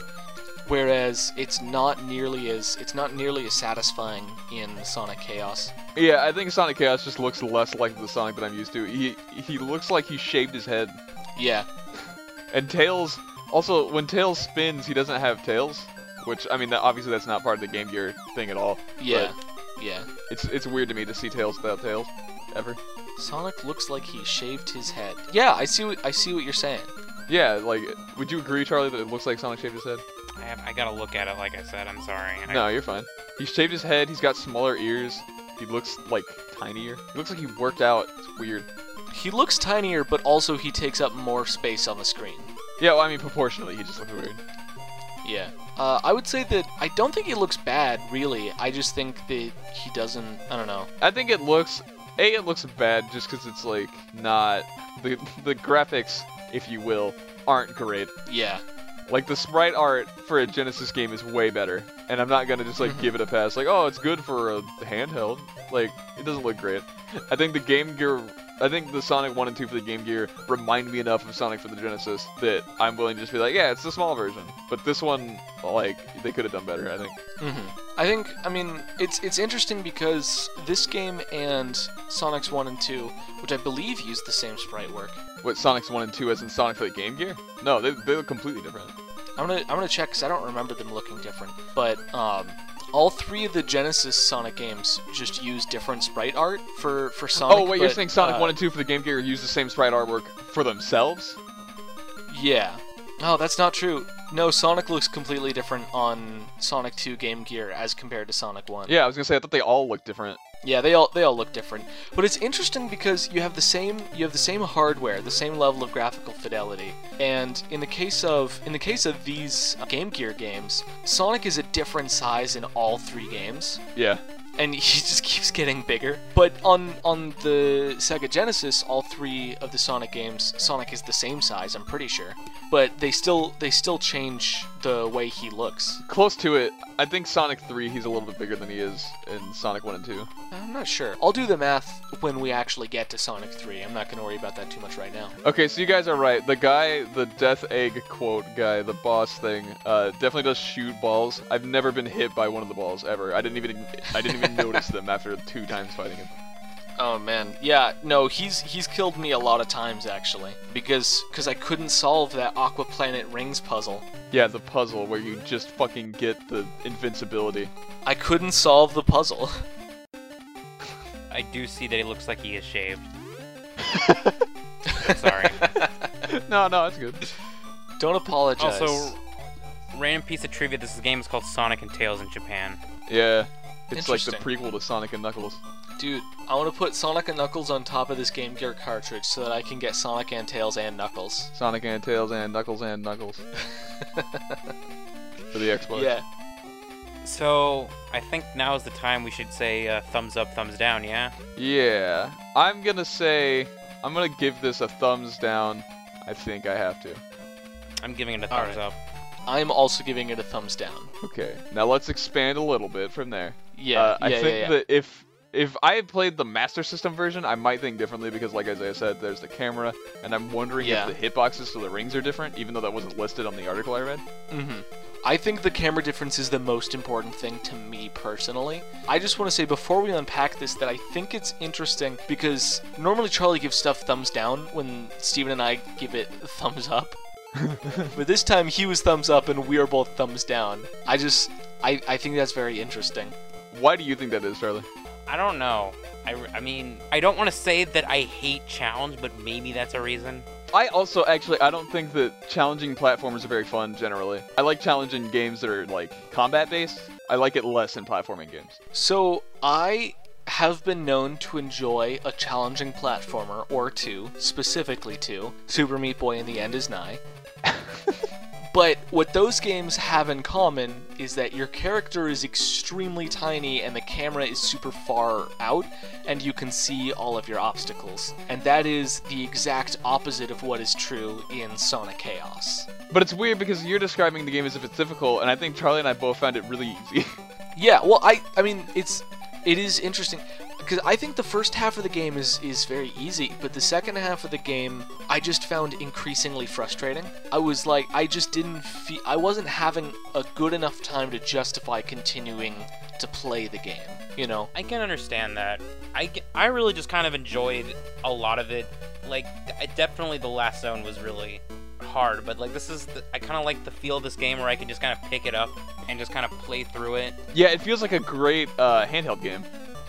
Whereas it's not nearly as it's not nearly as satisfying in Sonic Chaos. Yeah, I think Sonic Chaos just looks less like the Sonic that I'm used to. He he looks like he shaved his head. Yeah. And Tails, also when Tails spins, he doesn't have tails, which I mean, that, obviously that's not part of the Game Gear thing at all. Yeah. Yeah. It's it's weird to me to see Tails without tails, ever. Sonic looks like he shaved his head. Yeah, I see what I see what you're saying. Yeah, like, would you agree, Charlie, that it looks like Sonic shaved his head? I, have, I gotta look at it. Like I said, I'm sorry. I- No, you're fine. He shaved his head. He's got smaller ears. He looks like tinier. He looks like he worked out. It's weird. He looks tinier, but also he takes up more space on the screen. Yeah, well, I mean proportionally, he just looks weird. Yeah. Uh, I would say that I don't think he looks bad, really. I just think that he doesn't. I don't know. I think it looks a it looks bad just because it's like not the the graphics, if you will, aren't great. Yeah. Like the sprite art for a Genesis game is way better, and I'm not gonna just like Mhm. give it a pass. Like, oh, it's good for a handheld. Like, it doesn't look great. I think the Game Gear, I think the Sonic One and Two for the Game Gear remind me enough of Sonic for the Genesis that I'm willing to just be like, yeah, it's the small version. But this one, like, they could have done better. I think. hmm I think. I mean, it's it's interesting because this game and Sonic's one and two, which I believe use the same sprite work. What Sonic's One and Two as in Sonic for the Game Gear? No, they they look completely different. I'm gonna I'm gonna check because I don't remember them looking different. But um, all three of the Genesis Sonic games just use different sprite art for for Sonic. oh wait, you're saying Sonic uh, One and Two for the Game Gear use the same sprite artwork for themselves? Yeah. Oh, that's not true. No, Sonic looks completely different on Sonic 2 Game Gear as compared to Sonic 1. Yeah, I was gonna say I thought they all looked different. Yeah, they all they all look different. But it's interesting because you have the same you have the same hardware, the same level of graphical fidelity. And in the case of in the case of these Game Gear games, Sonic is a different size in all three games. Yeah. and he just keeps getting bigger. But on on the Sega Genesis, all three of the Sonic games, Sonic is the same size. I'm pretty sure, but they still they still change the way he looks. Close to it. I think Sonic 3, he's a little bit bigger than he is in Sonic 1 and 2. I'm not sure. I'll do the math when we actually get to Sonic 3. I'm not going to worry about that too much right now. Okay, so you guys are right. The guy, the Death Egg quote guy, the boss thing, uh, definitely does shoot balls. I've never been hit by one of the balls ever. I didn't even, I didn't even notice them after two times fighting him. Oh man, yeah, no, he's he's killed me a lot of times actually because because I couldn't solve that Aqua Planet Rings puzzle. Yeah, the puzzle where you just fucking get the invincibility. I couldn't solve the puzzle. I do see that he looks like he is shaved. Sorry. no, no, it's good. Don't apologize. Also, random piece of trivia: this game is called Sonic and Tails in Japan. Yeah, it's like the prequel to Sonic and Knuckles. Dude, I want to put Sonic and Knuckles on top of this Game Gear cartridge so that I can get Sonic and Tails and Knuckles. Sonic and Tails and Knuckles and Knuckles for the Xbox. yeah. So I think now is the time we should say uh, thumbs up, thumbs down. Yeah. Yeah, I'm gonna say I'm gonna give this a thumbs down. I think I have to. I'm giving it a thumbs right. up. I'm also giving it a thumbs down. Okay, now let's expand a little bit from there. Yeah, Uh, yeah, I yeah, think yeah. that if if I had played the Master System version, I might think differently because, like Isaiah said, there's the camera, and I'm wondering Yeah. if the hitboxes to the rings are different, even though that wasn't listed on the article I read. hmm I think the camera difference is the most important thing to me personally. I just want to say before we unpack this that I think it's interesting because normally Charlie gives stuff thumbs down when Steven and I give it thumbs up. but this time he was thumbs up and we are both thumbs down. I just, I, I think that's very interesting. Why do you think that is, Charlie? I don't know. I, I mean, I don't want to say that I hate challenge, but maybe that's a reason. I also actually I don't think that challenging platformers are very fun generally. I like challenging games that are like combat based. I like it less in platforming games. So I have been known to enjoy a challenging platformer or two, specifically two, Super Meat Boy in the End is Nigh. but what those games have in common is that your character is extremely tiny and the camera is super far out and you can see all of your obstacles. And that is the exact opposite of what is true in Sonic Chaos. But it's weird because you're describing the game as if it's difficult, and I think Charlie and I both found it really easy. Yeah, well, I I mean, it's it is interesting because I think the first half of the game is is very easy, but the second half of the game I just found increasingly frustrating. I was like, I just didn't feel I wasn't having a good enough time to justify continuing to play the game. You know? I can understand that. I, I really just kind of enjoyed a lot of it. Like, I, definitely the last zone was really hard, but like this is the, I kind of like the feel of this game where I can just kind of pick it up and just kind of play through it. yeah, it feels like a great uh, handheld game.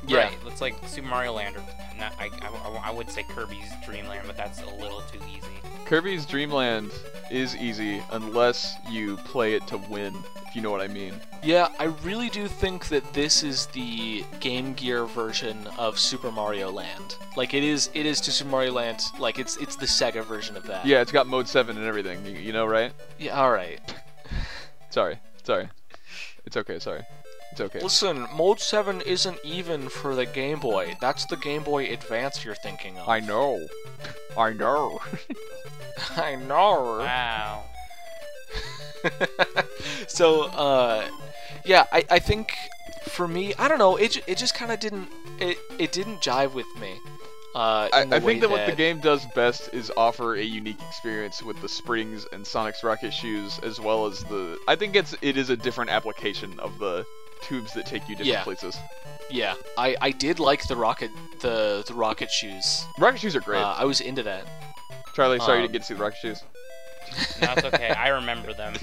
Yeah. Right. It's like Super Mario Land or not. I, I, I would say Kirby's Dream Land, but that's a little too easy. Kirby's Dream Land is easy unless you play it to win, if you know what I mean. Yeah, I really do think that this is the Game Gear version of Super Mario Land. Like it is it is to Super Mario Land, like it's it's the Sega version of that. Yeah, it's got mode 7 and everything, you, you know, right? Yeah, all right. Sorry, sorry. It's okay, sorry. It's okay. Listen, Mode 7 isn't even for the Game Boy. That's the Game Boy Advance you're thinking of. I know. I know. I know. Wow. so, uh, yeah, I, I think for me, I don't know, it, it just kind of didn't, it, it didn't jive with me. Uh, I, I way think that, what the game does best is offer a unique experience with the springs and Sonic's rocket shoes, as well as the. I think it's it is a different application of the tubes that take you different Yeah. places. Yeah, I, I did like the rocket, the, the rocket shoes. Rocket shoes are great. Uh, I was into that. Charlie, sorry you um, didn't get to see the rocket shoes. No, it's okay. I remember them.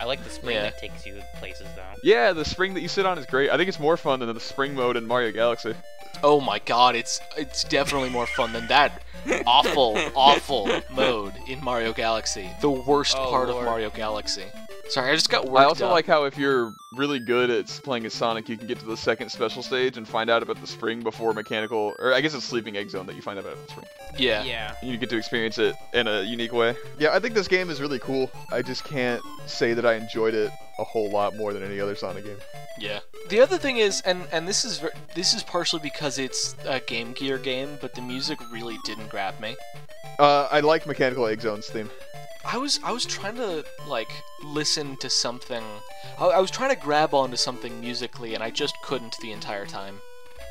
I like the spring Yeah. that takes you places though. Yeah, the spring that you sit on is great. I think it's more fun than the spring mode in Mario Galaxy. Oh my god, it's it's definitely more fun than that awful, awful mode in Mario Galaxy. The worst Oh, part Lord. of Mario Galaxy. Sorry, I just got worked I also up. like how if you're really good at playing as Sonic, you can get to the second special stage and find out about the spring before mechanical, or I guess it's Sleeping Egg Zone that you find out about the spring. yeah. Yeah. You get to experience it in a unique way. Yeah, I think this game is really cool. I just can't say that I enjoyed it a whole lot more than any other Sonic game. Yeah. The other thing is, and and this is this is partially because it's a Game Gear game, but the music really didn't grab me. Uh, I like Mechanical Egg Zone's theme. I was I was trying to like listen to something. I, I was trying to grab onto something musically, and I just couldn't the entire time.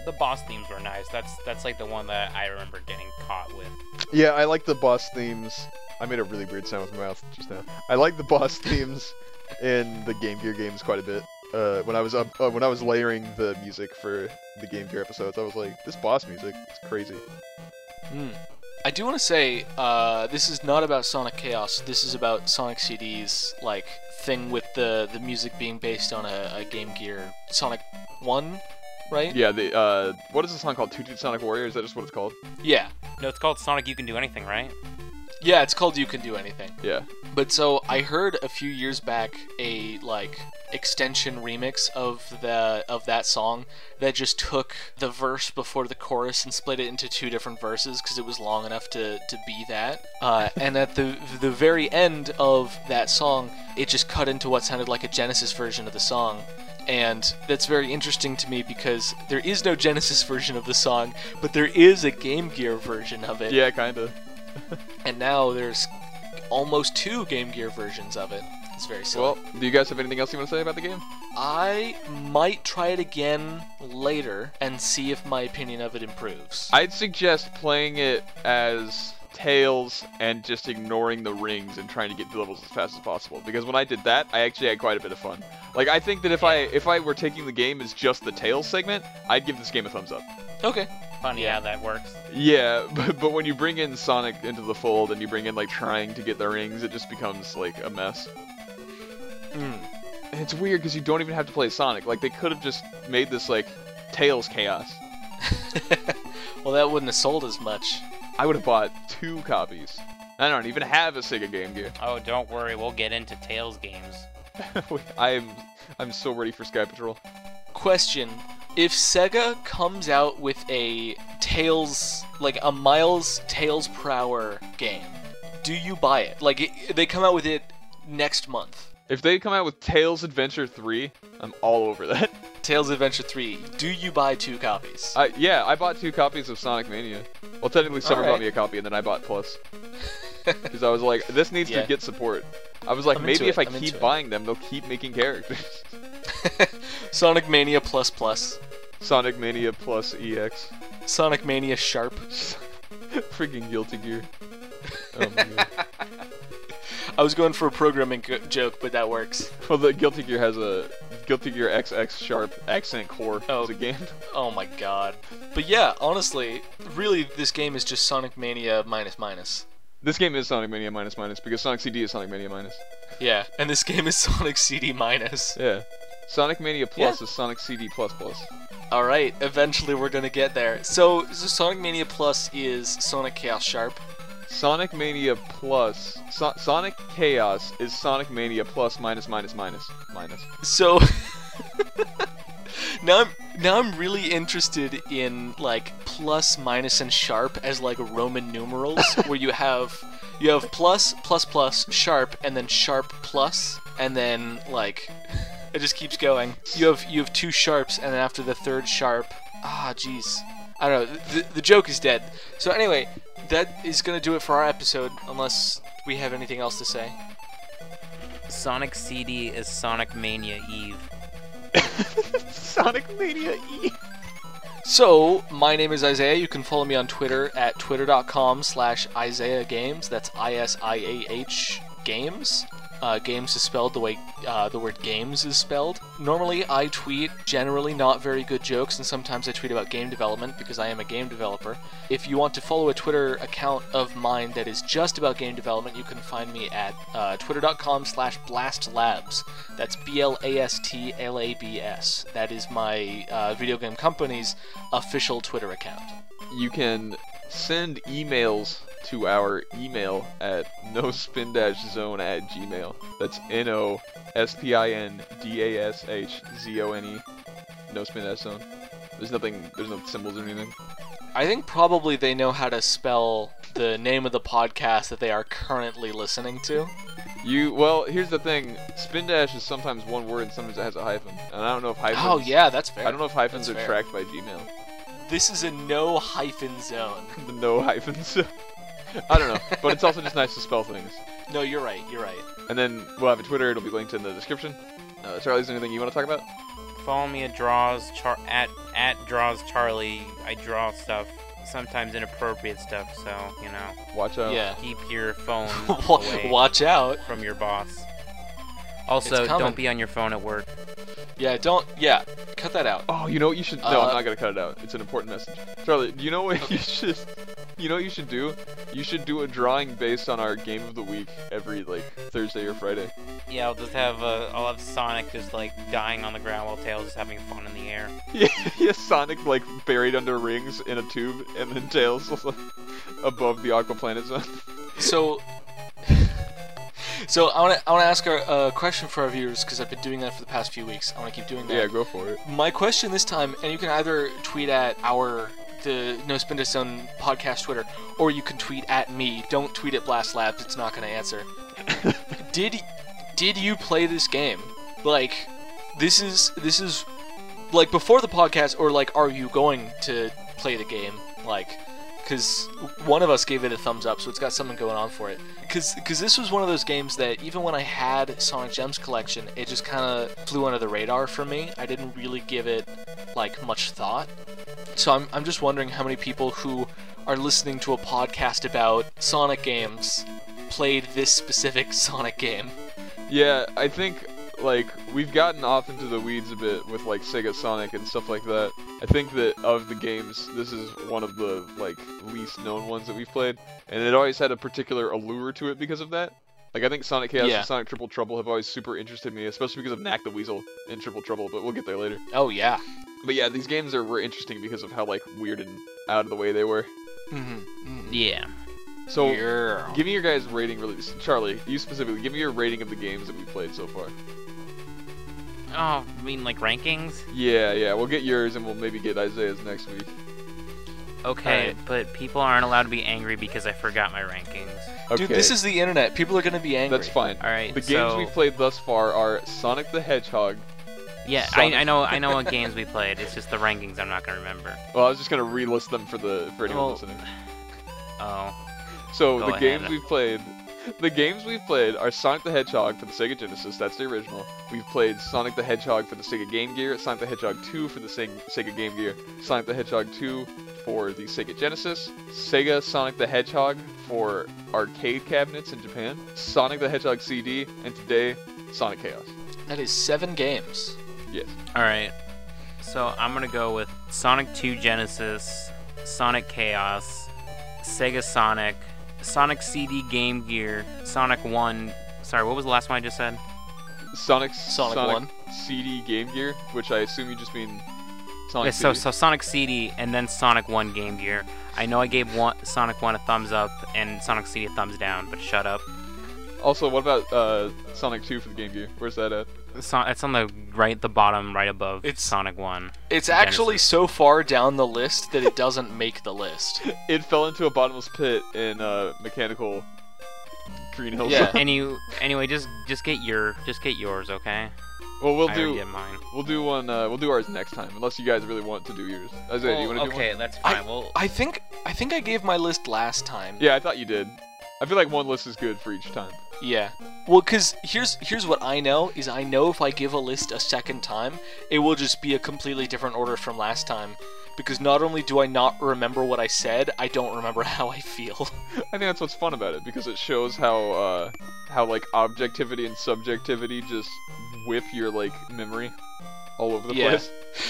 The boss themes were nice. That's that's like the one that I remember getting caught with. Yeah, I like the boss themes. I made a really weird sound with my mouth just now. I like the boss themes in the Game Gear games quite a bit. Uh, when I was up, uh, when I was layering the music for the Game Gear episodes, I was like, this boss music, it's crazy. Hmm. I do want to say uh, this is not about Sonic Chaos. This is about Sonic CD's like thing with the the music being based on a, a Game Gear Sonic One, right? Yeah, the uh, what is the song called? Two Two Sonic Warrior? Is that just what it's called? Yeah. No, it's called Sonic. You can do anything, right? Yeah, it's called You Can Do Anything. Yeah. But so I heard a few years back a like extension remix of the of that song that just took the verse before the chorus and split it into two different verses because it was long enough to, to be that. Uh, and at the the very end of that song, it just cut into what sounded like a Genesis version of the song. And that's very interesting to me because there is no Genesis version of the song, but there is a Game Gear version of it. Yeah, kinda. And now there's almost two Game Gear versions of it. It's very silly. Well, do you guys have anything else you want to say about the game? I might try it again later and see if my opinion of it improves. I'd suggest playing it as Tails and just ignoring the rings and trying to get the levels as fast as possible. Because when I did that, I actually had quite a bit of fun. Like I think that if I if I were taking the game as just the Tails segment, I'd give this game a thumbs up. okay. Funny Yeah. how that works. Yeah, but, but when you bring in Sonic into the fold and you bring in like trying to get the rings, it just becomes like a mess. Mm. And it's weird because you don't even have to play Sonic. Like they could have just made this like Tails chaos. well, that wouldn't have sold as much. I would have bought two copies. I don't even have a Sega Game Gear. Oh, don't worry, we'll get into Tails games. I'm I'm so ready for Sky Patrol. Question: If Sega comes out with a Tails, like a Miles Tails Prower game, do you buy it? Like it, they come out with it next month. If they come out with Tails Adventure 3, I'm all over that. Tails Adventure 3. Do you buy two copies? I, yeah, I bought two copies of Sonic Mania. Well, technically, Summer Alright. bought me a copy, and then I bought Plus. Because I was like, this needs Yeah. to get support. I was like, I'm maybe if I I'm keep buying them, they'll keep making characters. Sonic Mania Plus Plus. Sonic Mania Plus EX. Sonic Mania Sharp. Freaking Guilty Gear. Oh my god. I was going for a programming joke, but that works. Well, the Guilty Gear has a Guilty Gear XX Sharp Accent Core Oh. as a game. Oh my god. But yeah, honestly, really, this game is just Sonic Mania minus minus. This game is Sonic Mania minus minus because Sonic CD is Sonic Mania minus. Yeah, and this game is Sonic CD minus. Yeah. Sonic Mania Plus Yeah. is Sonic CD plus plus. All right, eventually we're gonna get there. So, so Sonic Mania Plus is Sonic Chaos Sharp. Sonic Mania Plus so- Sonic Chaos is Sonic Mania Plus minus minus minus minus. So now I'm now I'm really interested in like plus, minus, and sharp as like Roman numerals, where you have you have plus, plus, plus, sharp, and then sharp plus, and then like it just keeps going. You have you have two sharps, and then after the third sharp, ah, jeez, I don't know. The, the joke is dead. So anyway, that is gonna do it for our episode, unless we have anything else to say. Sonic CD is Sonic Mania Eve. Sonic Mania E. So, my name is Isaiah. You can follow me on Twitter at twitter.com slash Isaiah Games. That's I-S-I-A-H Games. Uh, games is spelled the way uh, the word games is spelled. Normally, I tweet generally not very good jokes, and sometimes I tweet about game development because I am a game developer. If you want to follow a Twitter account of mine that is just about game development, you can find me at uh, twitter.com slash blastlabs. That's B-L-A-S-T-L-A-B-S. That is my uh, video game company's official Twitter account. You can send emails to our email at no-spin-zone at gmail. That's N O S P I N D A S H Z O N E. No spin dash zone. There's nothing. There's no symbols or anything. I think probably they know how to spell the name of the podcast that they are currently listening to. You well, here's the thing. Spin dash is sometimes one word and sometimes it has a hyphen. And I don't know if hyphens. Oh yeah, that's fair. I don't know if hyphens That's are fair. tracked by Gmail. This is a no hyphen zone. the no hyphens. I don't know, but it's also just nice to spell things. No, you're right. You're right. And then we'll have a Twitter. It'll be linked in the description. Uh, Charlie, is there anything you want to talk about? Follow me at draws char- at at draws Charlie. I draw stuff, sometimes inappropriate stuff. So you know, Watch out. Yeah. keep your phone away Watch out. from your boss. Also, don't be on your phone at work. Yeah, don't. Yeah, cut that out. Oh, you know what you should? No, Uh, I'm not gonna cut it out. It's an important message. Charlie, do you know what you should? You know what you should do? You should do a drawing based on our game of the week every like Thursday or Friday. Yeah, I'll just have uh, I'll have Sonic just like dying on the ground while Tails is having fun in the air. Yeah, yeah, Sonic like buried under rings in a tube, and then Tails above the Aqua Planet Zone. So, so I want to I want to ask a, a question for our viewers because I've been doing that for the past few weeks. I want to keep doing that. yeah, go for it. My question this time, and you can either tweet at our the No Spin to Zone podcast Twitter, or you can tweet at me. Don't tweet at Blast Labs; it's not going to answer. did did you play this game? Like, this is this is like before the podcast, or like, are you going to play the game? Like, because one of us gave it a thumbs up, so it's got something going on for it. Because because this was one of those games that even when I had Sonic Gems collection, it just kind of flew under the radar for me. I didn't really give it like much thought. So I'm I'm just wondering how many people who are listening to a podcast about Sonic games played this specific Sonic game. Yeah, I think like we've gotten off into the weeds a bit with like Sega Sonic and stuff like that. I think that of the games, this is one of the like least known ones that we've played, and it always had a particular allure to it because of that. Like I think Sonic Chaos Yeah. and Sonic Triple Trouble have always super interested me, especially because of Nack the Weasel and Triple Trouble, but we'll get there later. Oh yeah. But yeah, these games are were interesting because of how like weird and out of the way they were. Mm-hmm. Yeah. So yeah. give me your guys' rating really Charlie, you specifically, give me your rating of the games that we played so far. Oh, I mean like rankings? Yeah, yeah, we'll get yours and we'll maybe get Isaiah's next week. Okay, Alright. but people aren't allowed to be angry because I forgot my rankings. Okay. Dude, this is the internet. People are gonna be angry. That's fine. All right. The games we've played thus far are Sonic the Hedgehog. Yeah, Sonic. I, I know I know what games we played. It's just the rankings I'm not gonna remember. Well, I was just gonna relist them for the for anyone Well, listening. Oh. So go the games we've played, the games we've played are Sonic the Hedgehog for the Sega Genesis. That's the original. We've played Sonic the Hedgehog for the Sega Game Gear, Sonic the Hedgehog 2 for the Sega, Sega Game Gear, Sonic the Hedgehog 2 for the Sega Genesis, Sega Sonic the Hedgehog for arcade cabinets in Japan, Sonic the Hedgehog CD, and today Sonic Chaos. That is seven games. Yes. All right. So I'm gonna go with Sonic 2 Genesis, Sonic Chaos, Sega Sonic, Sonic CD Game Gear, Sonic 1. Sorry, what was the last one I just said? Sonic Sonic 1. CD Game Gear, which I assume you just mean Sonic Yeah, so CD. so Sonic CD and then Sonic 1 Game Gear. I know I gave one, Sonic 1 a thumbs up and Sonic CD a thumbs down, but shut up. Also, what about uh, Sonic 2 for the Game Gear? Where's that at? So, it's on the right, the bottom right above It's- Sonic 1. It's actually so far down the list that it doesn't make the list. It fell into a bottomless pit in uh, mechanical Green Hill. Yeah. Zone. Any anyway, just just get your just get yours, okay? well, we'll I do get mine. we'll do one. Uh, we'll do ours next time, unless you guys really want to do yours. Isaiah, do you want to do okay, one? that's I- fine. well, I think I think I gave my list last time. Yeah, I thought you did. I feel like one list is good for each time. Yeah. Well, cause here's here's what I know is I know if I give a list a second time, it will just be a completely different order from last time. Because not only do I not remember what I said, I don't remember how I feel. I think that's what's fun about it because it shows how uh, how like objectivity and subjectivity just whip your like memory all over the Yeah. place.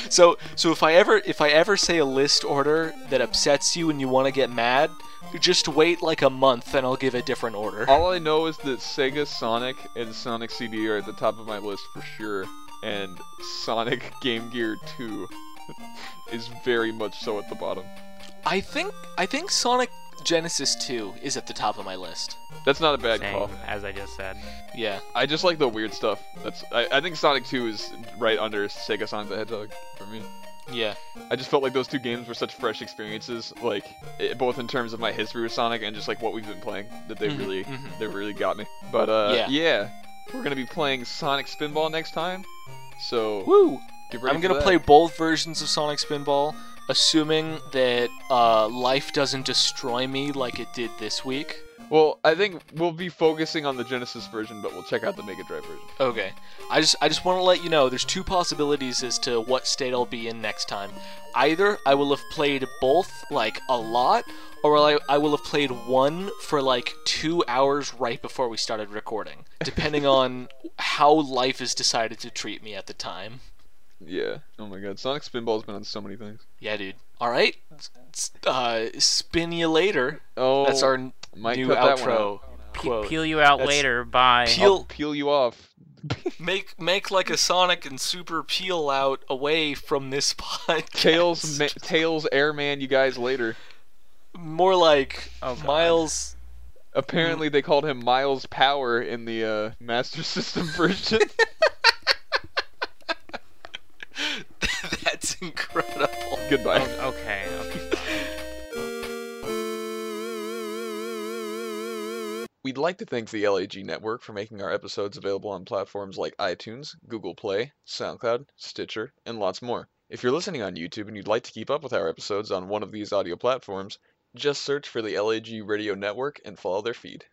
So so if I ever if I ever say a list order that upsets you and you want to get mad, just wait like a month and I'll give a different order. All I know is that Sega Sonic and Sonic CD are at the top of my list for sure, and Sonic Game Gear 2 is very much so at the bottom. I think I think Sonic Genesis 2 is at the top of my list. That's not a bad same call. as I just said. Yeah. I just like the weird stuff. That's I, I think Sonic 2 is right under Sega Sonic the Hedgehog for me. Yeah. I just felt like those two games were such fresh experiences, like i both in terms of my history with Sonic and just like what we've been playing, that they Mhm, really mhm. they really got me. But uh, Yeah. we're gonna be playing Sonic Spinball next time, so Woo! get ready I'm gonna play both versions of Sonic Spinball, assuming that uh, life doesn't destroy me like it did this week. Well, I think we'll be focusing on the Genesis version, but we'll check out the Mega Drive version. Okay. I just I just want to let you know there's two possibilities as to what state I'll be in next time. Either I will have played both like a lot, or I, I will have played one for like two hours right before we started recording, depending on how life has decided to treat me at the time. Yeah. Oh my God, Sonic Spinball's been on so many things. Yeah, dude. All right. S- Uh, spin you later. Oh, That's our n- might new cut that one out. outro quote. peel you out That's- later. Bye. Peel- I'll peel you off. Make make like a Sonic and Super peel out away from this podcast. Tails, ma- Tails, Airman, you guys later. More like Oh, Miles. Apparently, they called him Miles Power in the uh, Master System version. That's incredible. Goodbye. Oh, okay. Okay. We'd like to thank the LAG network for making our episodes available on platforms like iTunes, Google Play, SoundCloud, Stitcher, and lots more. If you're listening on YouTube and you'd like to keep up with our episodes on one of these audio platforms, just search for the LAG Radio Network and follow their feed.